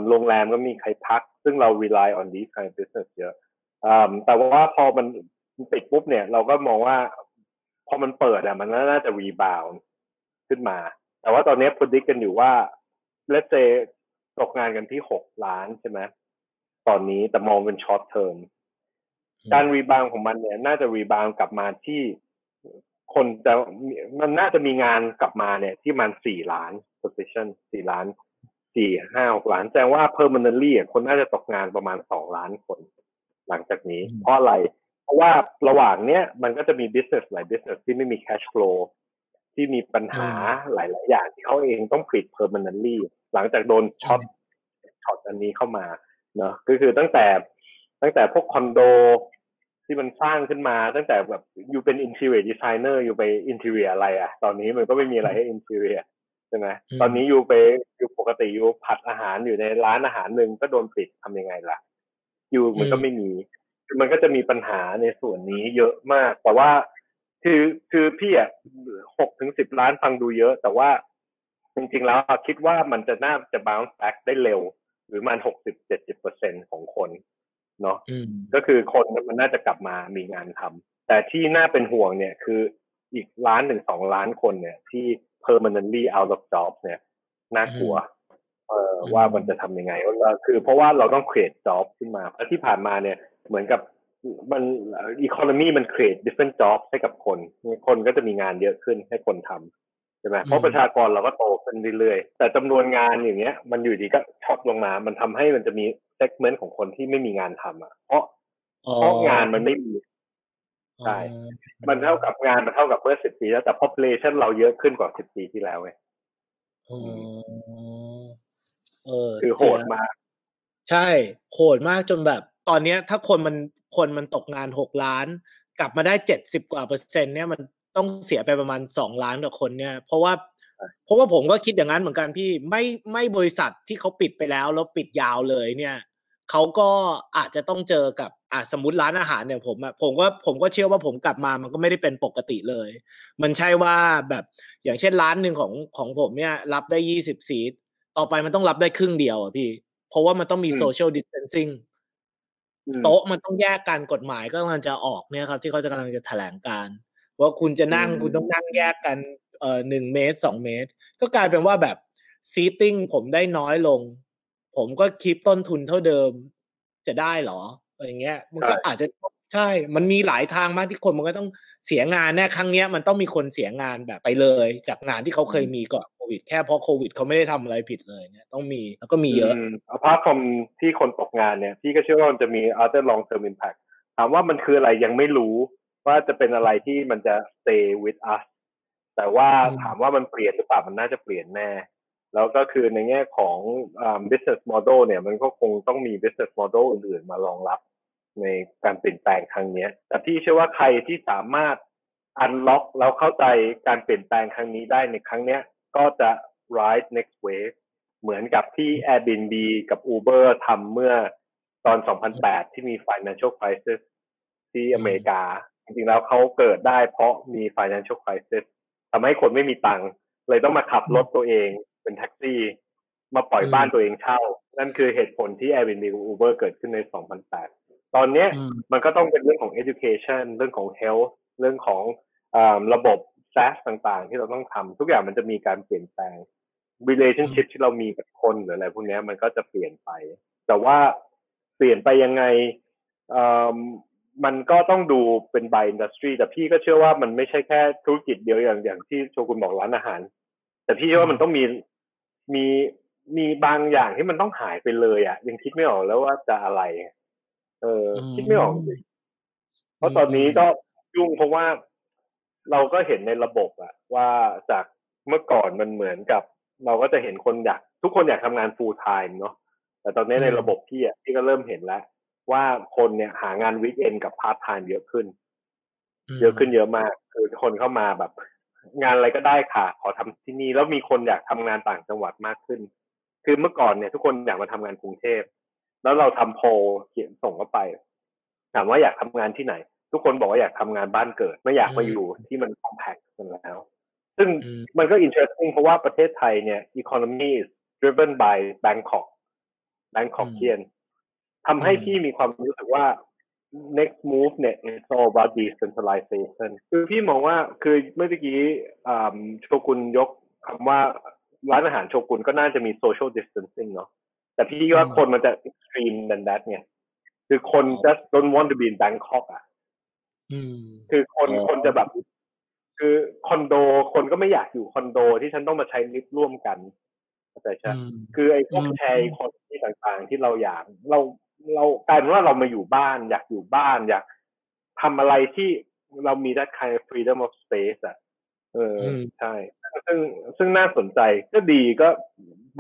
โรงแรมก็มีใครพัก ซึ่งเรา rely on this kind of business เยอะแต่ว่าพอมันปิดปุ๊บเนี่ย เราก็มองว่า พอมันเปิดอะมันน่าจะ rebound ขึ้นมา แต่ว่าตอนนี้ predict กันอยู่ว่า rate จะตกงานกันที่หกล้านใช่ไหมตอนนี้แต่มองเป็น short term การ rebound ของมันเนี่ย น่าจะ rebound กลับมาที่ คนจะมันน่าจะมีงานกลับมาเนี่ย ที่มันสี่ล้าน position สี่ล้านสี่ห้าหกล้านแสดงว่า permanently คนน่าจะตกงานประมาณสองล้านคน หลังจากนี้ เพราะอะไร เพราะว่าระหว่างเนี้ยมันก็จะมี business หลาย business ที่ไม่มี cash flow ที่มีปัญหาหลาย ๆ อย่างที่เขาเองต้องปิด permanently หลังจากโดน shock shock อันนี้เข้ามาเนาะก็คือตั้งแต่ตั้งแต่พวกคอนโด ที่มันสร้างขึ้นมาตั้งแต่แบบ you เป็น interior designer you ไป interior อะไรอะตอนนี้มันก็ไม่มีอะไรให้ interior ใช่ไหมอืมตอนนี้ you ไป you ปกติ you ผัดอาหารอยู่ในร้านอาหารหนึ่งก็โดนปิดทำยังไงล่ะ อยู่มันก็ไม่มีคือมันก็จะมีปัญหาในส่วนนี้เยอะมาก แต่ว่าคือคือพี่อะหกถึงสิบล้านฟังดูเยอะ แต่ว่าจริงๆแล้วคิดว่ามันจะน่าจะ bounce back ได้เร็ว หรือมันหกสิบเจ็ดสิบเปอร์เซ็นของคน เนาะอืมก็คือคนมันน่าจะกลับมามีงานทำแต่ที่น่าเป็นห่วงเนี่ยคืออีกล้านหนึ่งสองล้านคนเนี่ย ที่ permanently out of job เนี่ยน่ากลัวเอออืมว่ามันจะทำยังไงว่าคือเพราะว่าเราต้อง create job ขึ้นมาเพราะที่ผ่านมาเนี่ยเหมือนกับมัน economy มัน create different jobs ให้กับคน คนก็จะมีงานเยอะขึ้นให้คนทำ ใช่ไหมเพราะประชากรเราก็โตขึ้นเรื่อยๆ แต่จำนวนงานอย่างเงี้ย มันอยู่ดีก็ช็อตลงมา มันทำให้มันจะมี segment ของคนที่ไม่มีงานทำอะ เพราะอ๋อเพราะงานมันไม่มีใช่อ๋อมันเท่ากับงานมันเท่ากับเมื่อสิบปีแล้วแต่ population เราเยอะขึ้นกว่าสิบปีที่แล้วไงอ๋อเออคือโหดมาก ใช่ โหดมากจนแบบ ตอนเนี้ย ถ้าคนมันคนมันตกงานหกล้าน กลับมาได้เจ็ดสิบกว่าเปอร์เซ็นต์เนี่ยมัน ต้องเสียไปประมาณสองล้านต่อคนเนี่ย เพราะว่าเพราะว่าผมก็คิดอย่างนั้นเหมือนกันพี่ไม่ไม่บริษัทที่เขาปิดไปแล้วแล้วปิดยาวเลยเนี่ยเขาก็อาจจะต้องเจอกับอะสมมติร้านอาหารเนี่ยผมอะผมก็ผมก็เชื่อว่าผมกลับมามันก็ไม่ได้เป็นปกติเลย มันใช่ว่าแบบอย่างเช่นร้านหนึ่งของของผมเนี่ย รับได้ยี่สิบ seat ต่อไปมันต้องรับได้ครึ่งเดียวอะพี่ เพราะว่ามันต้องมีอืมโซเชียลดิสเทนซิ่งอืมโต๊ะมันต้องแยกกันกฎหมายก็กำลังจะออกเนี่ยครับ ที่เขาจะกำลังจะแถลงการณ์ ว่าคุณจะนั่งอืมคุณต้องนั่งแยกกันเอ่อหนึ่งเมตรสองเมตร ก็กลายเป็นว่าแบบ seating ผมได้น้อยลง ผมก็คิดต้นทุนเท่าเดิมจะได้เหรออะไรเงี้ย มันก็อาจจะใช่ มันมีหลายทางมากที่คนมันก็ต้องเสียงานแน่ครั้งเนี้ยมันต้องมีคนเสียงานแบบไปเลย จากงานที่เขาเคยมีก่อนโควิด แค่เพราะโควิดเขาไม่ได้ทำอะไรผิดเลยเนี่ยต้องมีแล้วก็มีเยอะม apart from ที่คนตกงานเนี่ยพี่ก็เชื่อว่ามันจะมี other long term impact ถามว่ามันคืออะไรยังไม่รู้ ว่าจะเป็นอะไรที่มันจะ stay with us แต่ว่าอืมถามว่ามันเปลี่ยนหรือเปล่ามันน่าจะเปลี่ยนแน่แล้วก็คือในแง่ของอ่า business model เนี่ยมันก็คงต้องมี business model อื่นๆมารองรับในการเปลี่ยนแปลงครั้งเนี้ยแต่พี่เชื่อว่าใครที่สามารถ unlock แล้วเข้าใจการเปลี่ยนแปลงครั้งนี้ได้ในครั้งเนี้ยก็จะ ride next wave เหมือนกับที่ Airbnb กับ Uber ทำเมื่อตอน 2008 ที่มี financial crisis ที่อเมริกา จริงๆแล้วเขาเกิดได้เพราะมี financial crisis ทำให้คนไม่มีตังค์เลยต้องมาขับรถตัวเอง เป็นแท็กซี่ มาปล่อยอืมบ้านตัวเองเช่า นั่นคือเหตุผลที่ Airbnb กับ Uber เกิดขึ้นใน 2008 ตอนเนี้ยอืมมันก็ต้องเป็นเรื่องของ education เรื่องของ health เรื่องของอาระบบ SaaS ต่างๆ ที่เราต้องทำทุกอย่างมันจะมีการเปลี่ยนแปลง relationship ที่เรามีกับคนหรืออะไรพวกเนี้ยมันก็จะเปลี่ยนไป แต่ว่าเปลี่ยนไปยังไงเอ่อ มันก็ต้องดูเป็น by industry แต่พี่ก็เชื่อว่ามันไม่ใช่แค่ธุรกิจเดียวอย่างอย่างที่โชกุนบอกร้านอาหาร แต่พี่เชื่อว่ามันต้องมีมีมีบางอย่างที่มันต้องหายไปเลยอะ ยังคิดไม่ออกแล้วว่าจะอะไร เออ คิดไม่ออกจริงเพราะตอนนี้ก็ยุ่งเพราะว่าเราก็เห็นในระบบอะว่าจากเมื่อก่อนมันเหมือนกับ เราก็จะเห็นคนอยาก ทุกคนอยากทำงาน full time เนาะแต่ตอนนี้ในระบบพี่อะพี่ก็เริ่มเห็นแล้ว ว่าคนเนี่ยหางาน weekend กับ part time เยอะขึ้น เยอะขึ้นเยอะมาก คือคนเข้ามาแบบ งานอะไรก็ได้ค่ะ ขอทำที่นี่แล้วมีคนอยากทำงานต่างจังหวัดมากขึ้น คือเมื่อก่อนเนี่ย ทุกคนอยากมาทำงานกรุงเทพแล้วเราทำโพลเขียนส่งเข้าไปถามว่าอยากทำงานที่ไหน ทุกคนบอกว่าอยากทำงานบ้านเกิด ไม่อยากมาอยู่ที่มัน compact กันแล้ว ซึ่งอืมมันก็ interesting เพราะว่าประเทศไทยเนี่ย economy is driven by Bangkok Bangkokian ทำให้พี่มีความรู้สึกว่า next move เนี่ย is all about decentralization คือพี่มองว่าคือเมื่อกี้อ่าโชกุนยกคำว่าร้านอาหารโชกุนก็น่าจะมี social distancing เนาะแต่พี่ว่าอืมคนมันจะ extreme than that ไงคือคน just don't want to be in Bangkok อะอืมคือคนอ๋อคนจะแบบ คือคอนโดคนก็ไม่อยากอยู่คอนโดที่ฉันต้องมาใช้ลิฟต์ร่วมกันเข้าใจใช่อืมคือไอ้พวกอืมแชร์อีโคโนมีต่างๆ ที่เราอยากเรา เรากลายเป็นว่าเรามาอยู่บ้าน อยากอยู่บ้าน อยากทำอะไรที่เรามี that kind of freedom of space อะเอออมใช่ ซึ่งซึ่งน่าสนใจก็ดีก็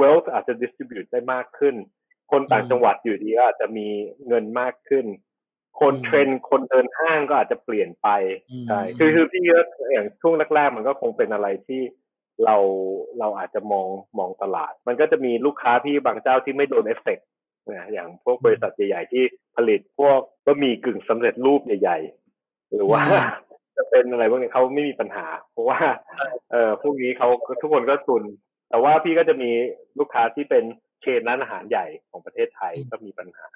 wealth อาจจะ distribute ได้มากขึ้น คนต่างอืมจังหวัดอยู่ดีก็อาจจะมีเงินมากขึ้น คนอืมเทรนด์คนเดินห้างก็อาจจะเปลี่ยนไปอืมใช่คือคือพี่เยอะอย่างช่วงแรกๆมันก็คงเป็นอะไรที่เราเราอาจจะมองมองตลาด มันก็จะมีลูกค้าที่บางเจ้าที่ไม่โดนเอฟเฟกต์ นะอย่างพวกบริษัทใหญ่ๆที่ผลิตพวกบะหมี่กึ่งสำเร็จรูปใหญ่ ๆ หรือว่าจะเป็นอะไรพวกนี้เขาไม่มีปัญหา เพราะว่าเออพวกนี้เขาทุกคนก็ตุน แต่ว่าพี่ก็จะมีลูกค้าที่เป็น chain ร้านอาหารใหญ่ของประเทศไทยก็มีปัญหา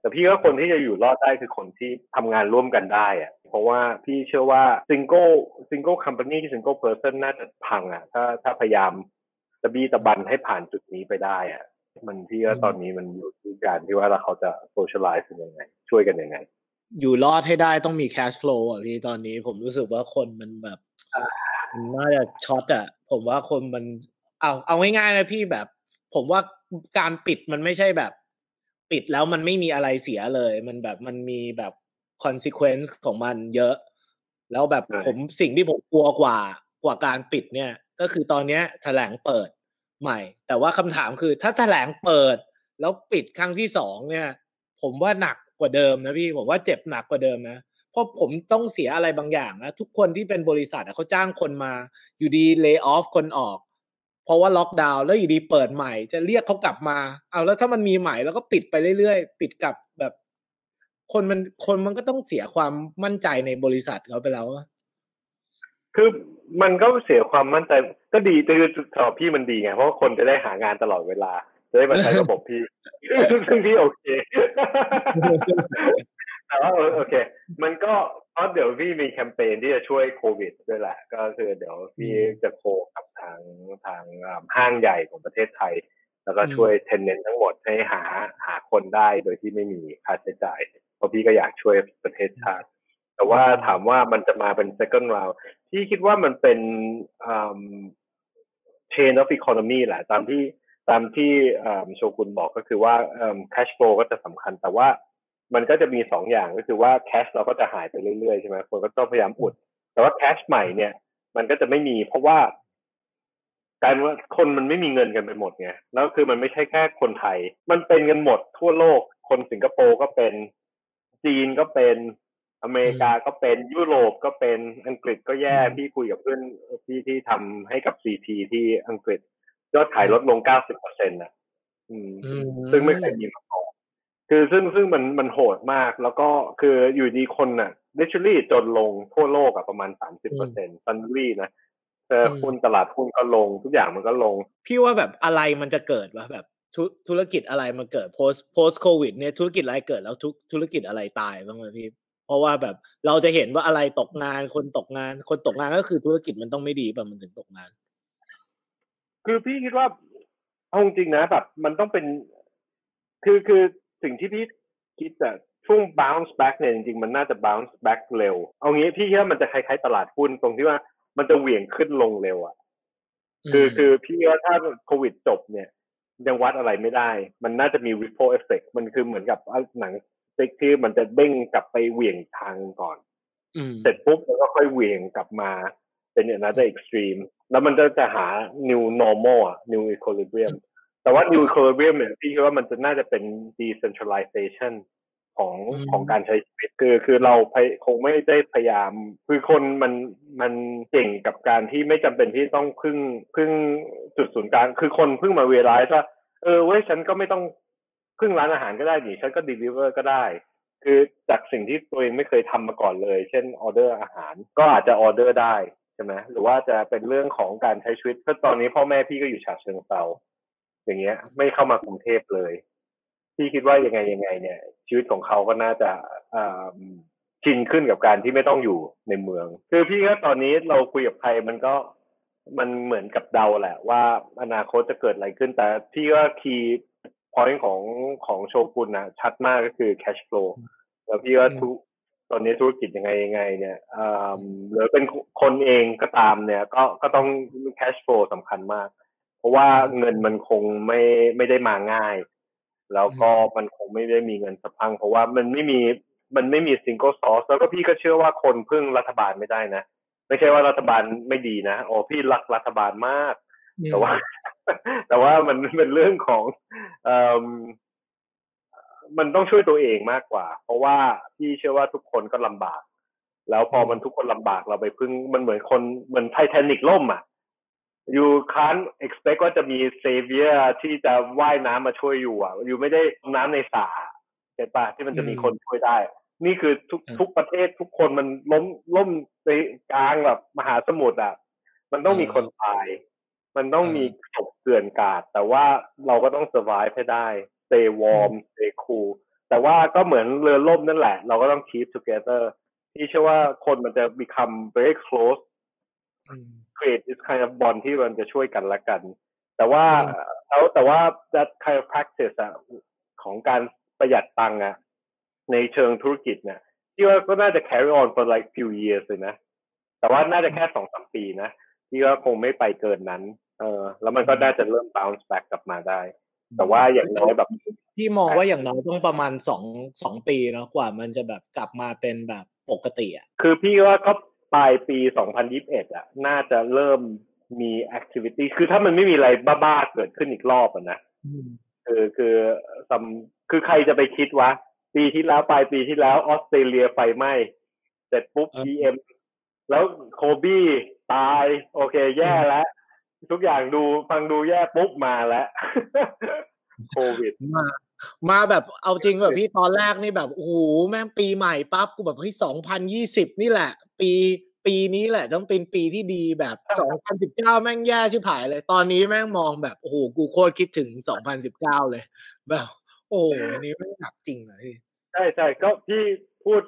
แต่พี่ก็คนที่จะอยู่รอดได้คือคนที่ทำงานร่วมกันได้อะเพราะว่าพี่เชื่อว่า single single company single person น่าจะพังอะถ้าถ้าพยายามจะบีตะบันให้ผ่านจุดนี้ไปได้อะ มันพี่ว่าตอนนี้มันอยู่ที่การที่ว่าเราเขาจะ socialize กันยังไง ช่วยกันยังไง อยู่รอดให้ได้ต้องมี cash flow อะพี่ตอนนี้ผมรู้สึกว่าคนมันแบบมันน่าจะช็อตอะผมว่าคนมัน เอาเอาง่ายๆนะพี่แบบ ผมว่าการปิดมันไม่ใช่แบบ ปิดแล้วมันไม่มีอะไรเสียเลย มันแบบมันมีแบบ consequence ของมันเยอะ แล้วแบบใช่ผมสิ่งที่ผมกลัวกว่ากว่าการปิดเนี่ย ก็คือตอนเนี้ยแถลงเปิด ใหม่ แต่ว่าคำถามคือถ้าแถลงเปิดแล้วปิดครั้งที่สองเนี่ย ผมว่าหนักกว่าเดิมนะพี่ผมว่าเจ็บหนักกว่าเดิมนะเพราะผมต้องเสียอะไรบางอย่างนะทุกคนที่เป็นบริษัทเขาจ้างคนมา อยู่ดีเลิกออฟคนออก เพราะว่าล็อกดาวน์แล้วอยู่ดีเปิดใหม่จะเรียกเขากลับมา เอาแล้วถ้ามันมีใหม่แล้วก็ปิดไปเรื่อยๆ ปิดกลับแบบ คนมันคนมันก็ต้องเสียความมั่นใจในบริษัทเขาไปแล้วคือมันก็เสียความมั่นใจ ก็ดีแต่คือสำหรับพี่มันดีไงเพราะคนจะได้หางานตลอดเวลาจะได้มาใช้ระบบพี่ซึ่งพี่โอเคแต่ว่าโอเค มันก็เพราะเดี๋ยวพี่มีแคมเปญที่จะช่วยโควิดด้วยแหละ ก็คือเดี๋ยวพี่จะโคกับทางทางห้างใหญ่ของประเทศไทย แล้วก็ช่วยเทนเนนทั้งหมดให้หาหาคนได้โดยที่ไม่มีค่าใช้จ่าย เพราะพี่ก็อยากช่วยประเทศชาติ แต่ว่าถามว่ามันจะมาเป็น second round พี่คิดว่ามันเป็นอืม chain of economy แหละตามที่ตามที่โชกุนบอกก็คือว่า cash flow ก็จะสำคัญแต่ว่ามันก็จะมีสองอย่างก็คือว่า cash เราก็จะหายไปเรื่อยๆใช่ไหมคนก็ต้องพยายามอุด แต่ว่า cash ใหม่เนี่ย มันก็จะไม่มีเพราะว่ากลารว่าคนมันไม่มีเงินกันไปหมดไงแล้วคือมันไม่ใช่แค่คนไทย มันเป็นกันหมดทั่วโลก คนสิงคโปร์ก็เป็นจีนก็เป็น อเมริกาก็เป็นยุโรปก็เป็นอังกฤษก็แย่อืมพี่คุยกับเพื่อนพี่ที่ทำให้กับซีทีที่อังกฤษยอดขายลดลง90เปอร์เซ็นต์ะอืมอืมซึ่งไม่เคยมีมาก่อนคือซึ่งซึ่งมันมันโหดมากแล้วก็คืออยู่ดีคนน่ะ literally จนลงทั่วโลกอะประมาณ30เปอร์เซ็นต์ซันรี่นะเออหุ้นตลาดหุ้นก็ลงทุกอย่างมันก็ลง พี่ว่าแบบอะไรมันจะเกิดวะแบบธุธุรกิจอะไรมันเกิด post post covid เนี่ยธุรกิจอะไรเกิดแล้วทุกธุรกิจอะไรตายบ้างไหมพี่ เพราะว่าแบบเราจะเห็นว่าอะไรตกงานคนตกงาน คนตกงานก็คือธุรกิจมันต้องไม่ดีป่ะมันถึงตกงาน คือพี่คิดว่าเอาจริงๆนะแบบมันต้องเป็น คือคือสิ่งที่พี่คิดอะช่วง bounce back เนี่ยจริงๆ มันน่าจะ bounce back เร็ว เอางี้พี่คิดว่ามันจะคล้ายๆตลาดหุ้นตรงที่ว่ามันจะเหวี่ยงขึ้นลงเร็วอะคือคือพี่ว่าถ้าโควิดจบเนี่ยยังวัดอะไรไม่ได้ มันน่าจะมี ripple effect มันคือเหมือนกับหนังส ติ๊กที่มันจะเด้งกลับไปเหวี่ยงทางก่อนอืมเสร็จปุ๊บมันก็ค่อยเหวี่ยงกลับมาเป็น another extreme แล้วมันจะจะหา new normal อะ new equilibrium แต่ว่า new equilibrium เนี่ยพี่คิดว่ามันจะน่าจะเป็น decentralization ของอืมของการใช้ชีวิตคือคือเราพยคงไม่ได้พยายาม คือคนมันมันเก่งกับการที่ไม่จำเป็นที่ต้องพึ่งพึ่งจุดศูนย์กลางคือคนเพิ่งมาเวลาว่าเออเว้ยฉันก็ไม่ต้อง พึ่งร้านอาหารก็ได้นี่ฉันก็ deliver ก็ได้ คือจากสิ่งที่ตัวเองไม่เคยทำมาก่อนเลย เช่นออเดอร์อาหาร ก็อาจจะออเดอร์ได้ใช่ไหมหรือว่าจะเป็นเรื่องของการใช้ชีวิตเพราะตอนนี้พ่อแม่พี่ก็อยู่ฉะเชิงเซาอย่างเงี้ย ไม่เข้ามากรุงเทพเลย พี่คิดว่ายังไงยังไง เนี่ย ชีวิตของเขาก็น่าจะอ่าชินขึ้นกับการที่ไม่ต้องอยู่ในเมือง คือพี่ก็ตอนนี้เราคุยกับใครมันก็มันเหมือนกับเดาแหละ ว่าอนาคตจะเกิดอะไรขึ้น แต่พี่ก็คีย์ point ของของโชกุนนะชัดมากก็คือ cash flow แล้วพี่ว่าทุกตอนนี้ธุรกิจยังไงยังไง เนี่ยอ่าหรือเป็นคนเองก็ตามเนี่ย ก็ก็ต้อง cash flow สำคัญมาก เพราะว่าเงินมันคงไม่ไม่ได้มาง่าย แล้วก็มันคงไม่ได้มีเงินสะพัง เพราะว่ามันไม่มีมันไม่มี single source แล้วก็พี่ก็เชื่อว่าคนพึ่งรัฐบาลไม่ได้นะ ไม่ใช่ว่ารัฐบาลไม่ดีนะโอ้พี่รักรัฐบาลมาก แต่ว่า แต่ว่ามันเป็นเรื่องของเอ่อมันต้องช่วยตัวเองมากกว่า เพราะว่าพี่เชื่อว่าทุกคนก็ลำบาก แล้วพอมันทุกคนลำบากเราไปพึ่งมันเหมือนคนเหมือนไททานิกล่มอะ you can't expect ว่าจะมี savior ที่จะว่ายน้ำมาช่วยอยู่อะ อยู่ไม่ได้น้ำในสระเห็นปะที่มันจะมีคนช่วยได้ นี่คือทุกทุกประเทศทุกคนมันล้มล้มในกลางแบบมหาสมุทรอะ มันต้องมีคนตาย มันต้องมีศพเกลื่อนกาด แต่ว่าเราก็ต้อง survive ให้ได้ stay warm stay cool แต่ว่าก็เหมือนเรือล่มนั่นแหละ เราก็ต้อง keep together ที่เชื่อว่าคนมันจะ become very close create this kind of bond ที่มันจะช่วยกันละกัน แต่ว่าแล้วแต่ว่า that kind of practice อะของการประหยัดตังค์อะในเชิงธุรกิจเนี่ยที่ว่าก็น่าจะ carry on for like few years เลยนะ แต่ว่าน่าจะแค่สองสามปีนะ ที่ว่าคงไม่ไปเกินนั้น เออ แล้วมันก็น่าจะเริ่ม bounce back กลับมาได้ แต่ว่าอย่างน้อยแบบพี่มองว่าอย่างน้อยต้องประมาณสองสองปีเนาะกว่ามันจะแบบกลับมาเป็นแบบปกติอะ คือพี่ว่าก็ปลายปี2021อะ น่าจะเริ่มมีแอคทิวิตี้คือถ้ามันไม่มีอะไรบ้าๆเกิดขึ้นอีกรอบอะนะคือคือซัมคือใครจะไปคิดวะ ปีที่แล้วปลายปีที่แล้วออสเตรเลียไฟไหม้เสร็จปุ๊บ PM แล้วโคบี้ตาย โอเค แย่แล้ว ทุกอย่างดูฟังดูแย่ปุ๊บมาแล้วโควิดมามาแบบเอาจริงแบบพี่ตอนแรกนี่แบบโอ้โหแม่งปีใหม่ปั๊บกูแบบเฮ้ยสองพันยี่สิบนี่แหละ ปีปีนี้แหละ ต้องเป็นปีที่ดีแบบสองพันสิบเก้าแม่งแย่ชิบหายเลย ตอนนี้แม่งมองแบบโอ้โหกูโคตรคิดถึงสองพันสิบเก้าเลย แบบ โอ้อันนี้ไม่หนักจริงเลยใช่ใช่ก็พี่พูด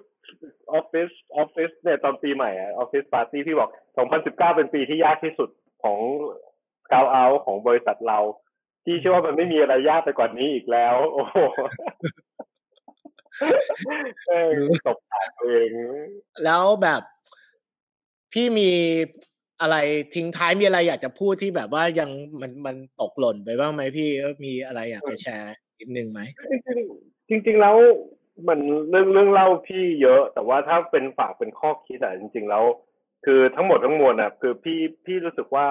ออฟฟิศออฟฟิศเนี่ยตอนปีใหม่อะออฟฟิศปาร์ตี้พี่บอกสองพันสิบเก้าเป็นปีที่ยากที่สุดของกาวเอาของบริษัทเราพี่เชื่อว่ามันไม่มีอะไรยากไปกว่านี้อีกแล้ว โอ้โหตบปากเอง แล้วแบบพี่มีอะไรทิ้งท้ายมีอะไรอยากจะพูดที่แบบว่ายังมันมันตกหล่นไปบ้างไหมพี่มีอะไรอยากจะแชร์อีกหนึ่งไหมจริงจริงแล้ว มันเรื่องเรื่องเล่าพี่เยอะ แต่ว่าถ้าเป็นฝากเป็นข้อคิดอะจริง ๆ แล้ว คือทั้งหมดทั้งมวลอะคือพี่พี่รู้สึกว่า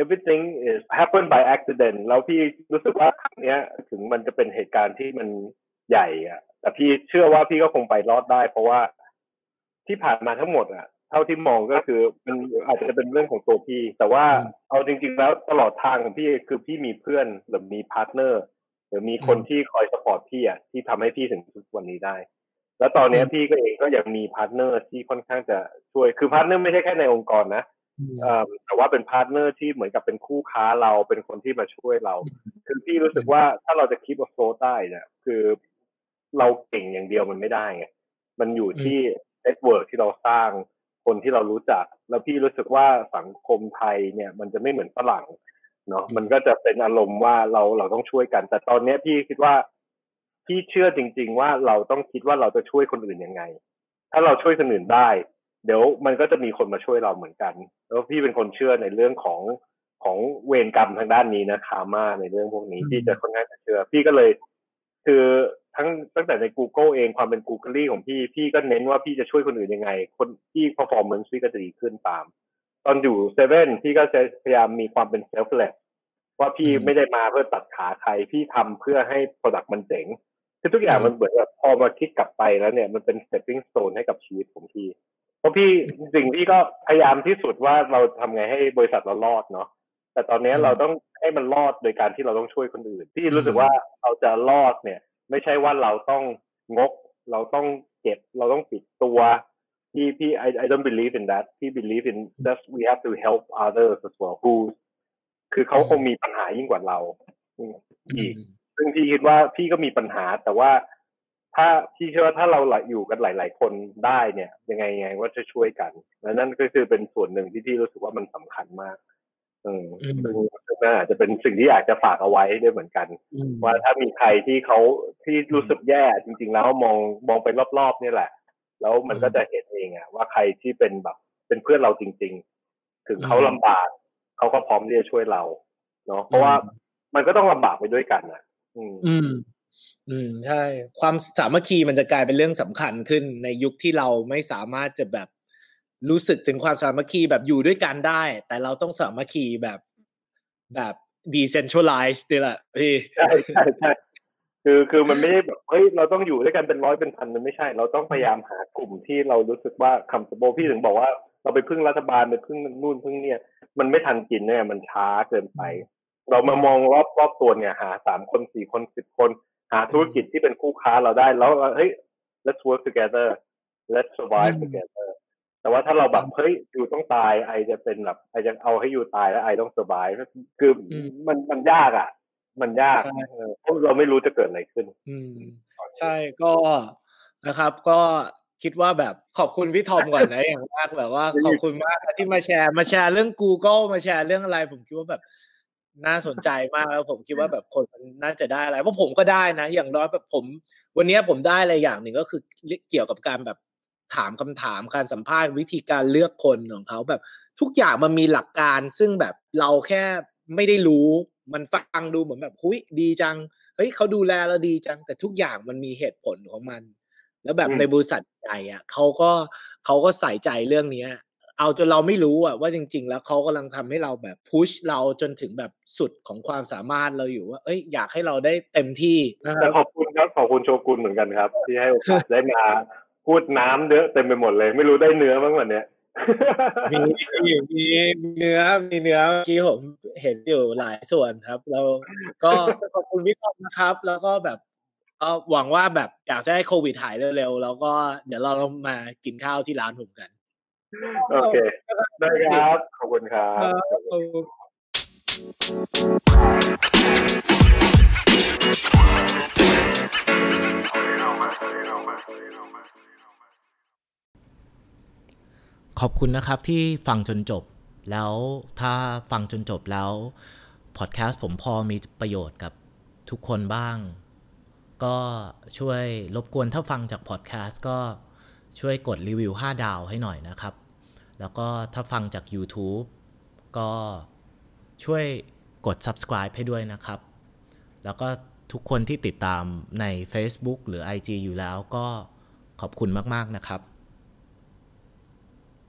everything is happen by accident แล้วพี่รู้สึกว่าครั้งนี้ย ถึงมันจะเป็นเหตุการณ์ที่มันใหญ่อะแต่พี่เชื่อว่าพี่ก็คงไปรอดได้ เพราะว่าที่ผ่านมาทั้งหมดอะเท่าที่มองก็คือมันอาจจะเป็นเรื่องของตัวพี่ แต่ว่าเอาจริง ๆ แล้วตลอดทางของพี่คือพี่มีเพื่อนหรือมี partner หรือมีคนที่คอย support พี่อะที่ทำให้พี่ถึงทุกวันนี้ได้ แล้วตอนนี้พี่ก็เองก็ยังมี partner ที่ค่อนข้างจะช่วยคือ partner ไม่ใช่แค่ในองค์กรนะแต่ว่าเป็น partner ที่เหมือนกับเป็นคู่ค้าเราเป็นคนที่มาช่วยเรา คือพี่รู้สึกว่าถ้าเราจะคิดว่าโฟได้เนี่ยคือเราเก่งอย่างเดียวมันไม่ได้ไงมันอยู่ที่ network ที่เราสร้างคนที่เรารู้จัก แล้วพี่รู้สึกว่าสังคมไทยเนี่ย มันจะไม่เหมือนฝรั่ง เนาะมันก็จะเป็นอารมณ์ว่าเราเราต้องช่วยกัน แต่ตอนนี้พี่คิดว่าพี่เชื่อจริง ๆ ว่าเราต้องคิดว่าเราจะช่วยคนอื่นยังไง ถ้าเราช่วยคนอื่นได้ เดี๋ยวมันก็จะมีคนมาช่วยเราเหมือนกัน แล้วพี่เป็นคนเชื่อในเรื่องของของเวรกรรมทางด้านนี้นะ karma ในเรื่องพวกนี้พี่จะค่อนข้างจะเชื่อ พี่ก็เลย คือทั้งตั้งแต่ใน Google เองความเป็น Google ของพี่ พี่ก็เน้นว่าพี่จะช่วยคนอื่นยังไง คนที่ performance พี่ก็จะดีขึ้นตาม ตอนอยู่เซเว่นพี่ก็จะพยายามมีความเป็น selfless ว่าพี่ไม่ได้มาเพื่อตัดขาใครพี่ทำเพื่อให้ product มันเจ๋งคือทุกอย่างมันเหมือนแบบพอมาคิดกลับไปแล้วเนี่ยมันเป็น stepping stone ให้กับชีวิตของพี่เพราะพี่สิ่งที่ก็พยายามที่สุดว่าเราทำไงให้บริษัทเรารอดเนาะแต่ตอนนี้เราต้องให้มันรอดโดยการที่เราต้องช่วยคนอื่น ที่รู้สึกว่าเราจะรอดเนี่ย ไม่ใช่ว่าเราต้องงก เราต้องเก็บเราต้องปิดตัว พี่พี่ I I don't believe in that พี่ believe in that we have to help others as well who คือเขาคงมีปัญหายิ่งกว่าเราอีกซึ่งพี่คิดว่าพี่ก็มีปัญหา แต่ว่าถ้าพี่เชื่อว่าถ้าเราอยู่กันหลาย ๆ คนได้เนี่ย ยังไงไงว่าจะช่วยกัน และนั่นก็คือเป็นส่วนหนึ่งที่พี่รู้สึกว่ามันสำคัญมาก เออซึ่งน่าจะเป็นสิ่งที่อยากจะฝากเอาไว้ด้วยเหมือนกัน ว่าถ้ามีใครที่เขาที่รู้สึกแย่จริง ๆ แล้วมองมองไปรอบๆนี่แหละ แล้วมันก็จะเห็นเองอะว่าใครที่เป็นแบบ เป็นเพื่อนเราจริง ๆ ถึงเขาลำบากเขาก็พร้อมที่จะช่วยเรา เนาะเพราะว่ามันก็ต้องลำบากไปด้วยกันนะอืม อืมใช่ ความสามัคคีมันจะกลายเป็นเรื่องสำคัญขึ้นในยุคที่เราไม่สามารถจะแบบรู้สึกถึงความสามัคคีแบบอยู่ด้วยกันได้ แต่เราต้องสามัคคีแบบแบบ decentralized นี่แหละพี่ใช่ใช่ใช่ คือคือมันไม่ได้แบบเฮ้ยเราต้องอยู่ด้วยกันเป็นร้อยเป็นพันมันไม่ใช่ เราต้องพยายามหากลุ่มที่เรารู้สึกว่า comfortable พี่ถึงบอกว่า เราไปพึ่งรัฐบาลไปพึ่งนู่นพึ่งเนี่ย มันไม่ทันกินเนี่ยมันช้าเกินไป เรามามองรอบรอบตัวเนี่ยหาสามคนสี่คนสิบคน หาธุรกิจที่เป็นคู่ค้าเราได้แล้วเฮ้ย let's work together let's survive together แต่ว่าถ้าเราแบบเฮ้ยอยู่ต้องตายไอจะเป็นแบบไอจะเอาให้อยู่ตายแล้วไอต้องสบายคือมันมันยากอะ มันยากเพราะเราไม่รู้จะเกิดอะไรขึ้น อืมใช่ก็นะครับ ก็คิดว่าแบบขอบคุณพี่ทอมก่อนนะอย่างมากแบบว่าขอบคุณมากที่มาแชร์มาแชร์เรื่อง Google มาแชร์เรื่องอะไร ผมคิดว่าแบบน่าสนใจมากแล้วผมคิดว่าแบบคนมันน่าจะได้อะไรเพราะผมก็ได้นะ อย่างน้อยแบบผม วันนี้ผมได้อะไรอย่างหนึ่งก็คือเกี่ยวกับการแบบถามคำถามการสัมภาษณ์วิธีการเลือกคนของเขาแบบ ทุกอย่างมันมีหลักการซึ่งแบบเราแค่ไม่ได้รู้ มันฟังดูเหมือนแบบหุยดีจังเฮ้ยเขาดูแลเราดีจัง แต่ทุกอย่างมันมีเหตุผลของมัน แล้วแบบในบริษัทใหญ่อะเขาก็เขาก็ใส่ใจเรื่องเนี้ย เอาจนเราไม่รู้อะว่าจริง ๆ แล้วเขากำลังทำให้เราแบบพุชเราจนถึงแบบสุดของความสามารถเราอยู่ว่า เอ้ยอยากให้เราได้เต็มที่นะครับขอบคุณครับขอบคุณโชกุนเหมือนกันครับ ที่ให้โอกาสได้มาพูดน้ำเยอะเต็มไปหมดเลย ไม่รู้ได้เนื้อบ้างวันเนี้ย มีมีมีเนื้อมีเนื้อเมื่อกี้ผมเห็นอยู่หลายส่วนครับ เราก็ขอบคุณพี่ทอมนะครับ แล้วก็แบบก็หวังว่าแบบอยากจะให้โควิดหายเร็วๆแล้วก็เดี๋ยวเรามากินข้าวที่ร้านผมกัน โอเค ได้ครับ ขอบคุณครับ ขอบคุณนะครับที่ฟังจนจบ แล้วถ้าฟังจนจบแล้วพอดแคสต์ผมพอมีประโยชน์กับทุกคนบ้าง ก็ช่วยรบกวนถ้าฟังจากพอดแคสต์ก็ช่วยกดรีวิว 5 ดาวให้หน่อยนะครับ แล้วก็ถ้าฟังจาก YouTube ก็ช่วยกด subscribe ให้ด้วยนะครับ แล้วก็ทุกคนที่ติดตามใน Facebook หรือ IG อยู่แล้วก็ขอบคุณมาก ๆ นะครับ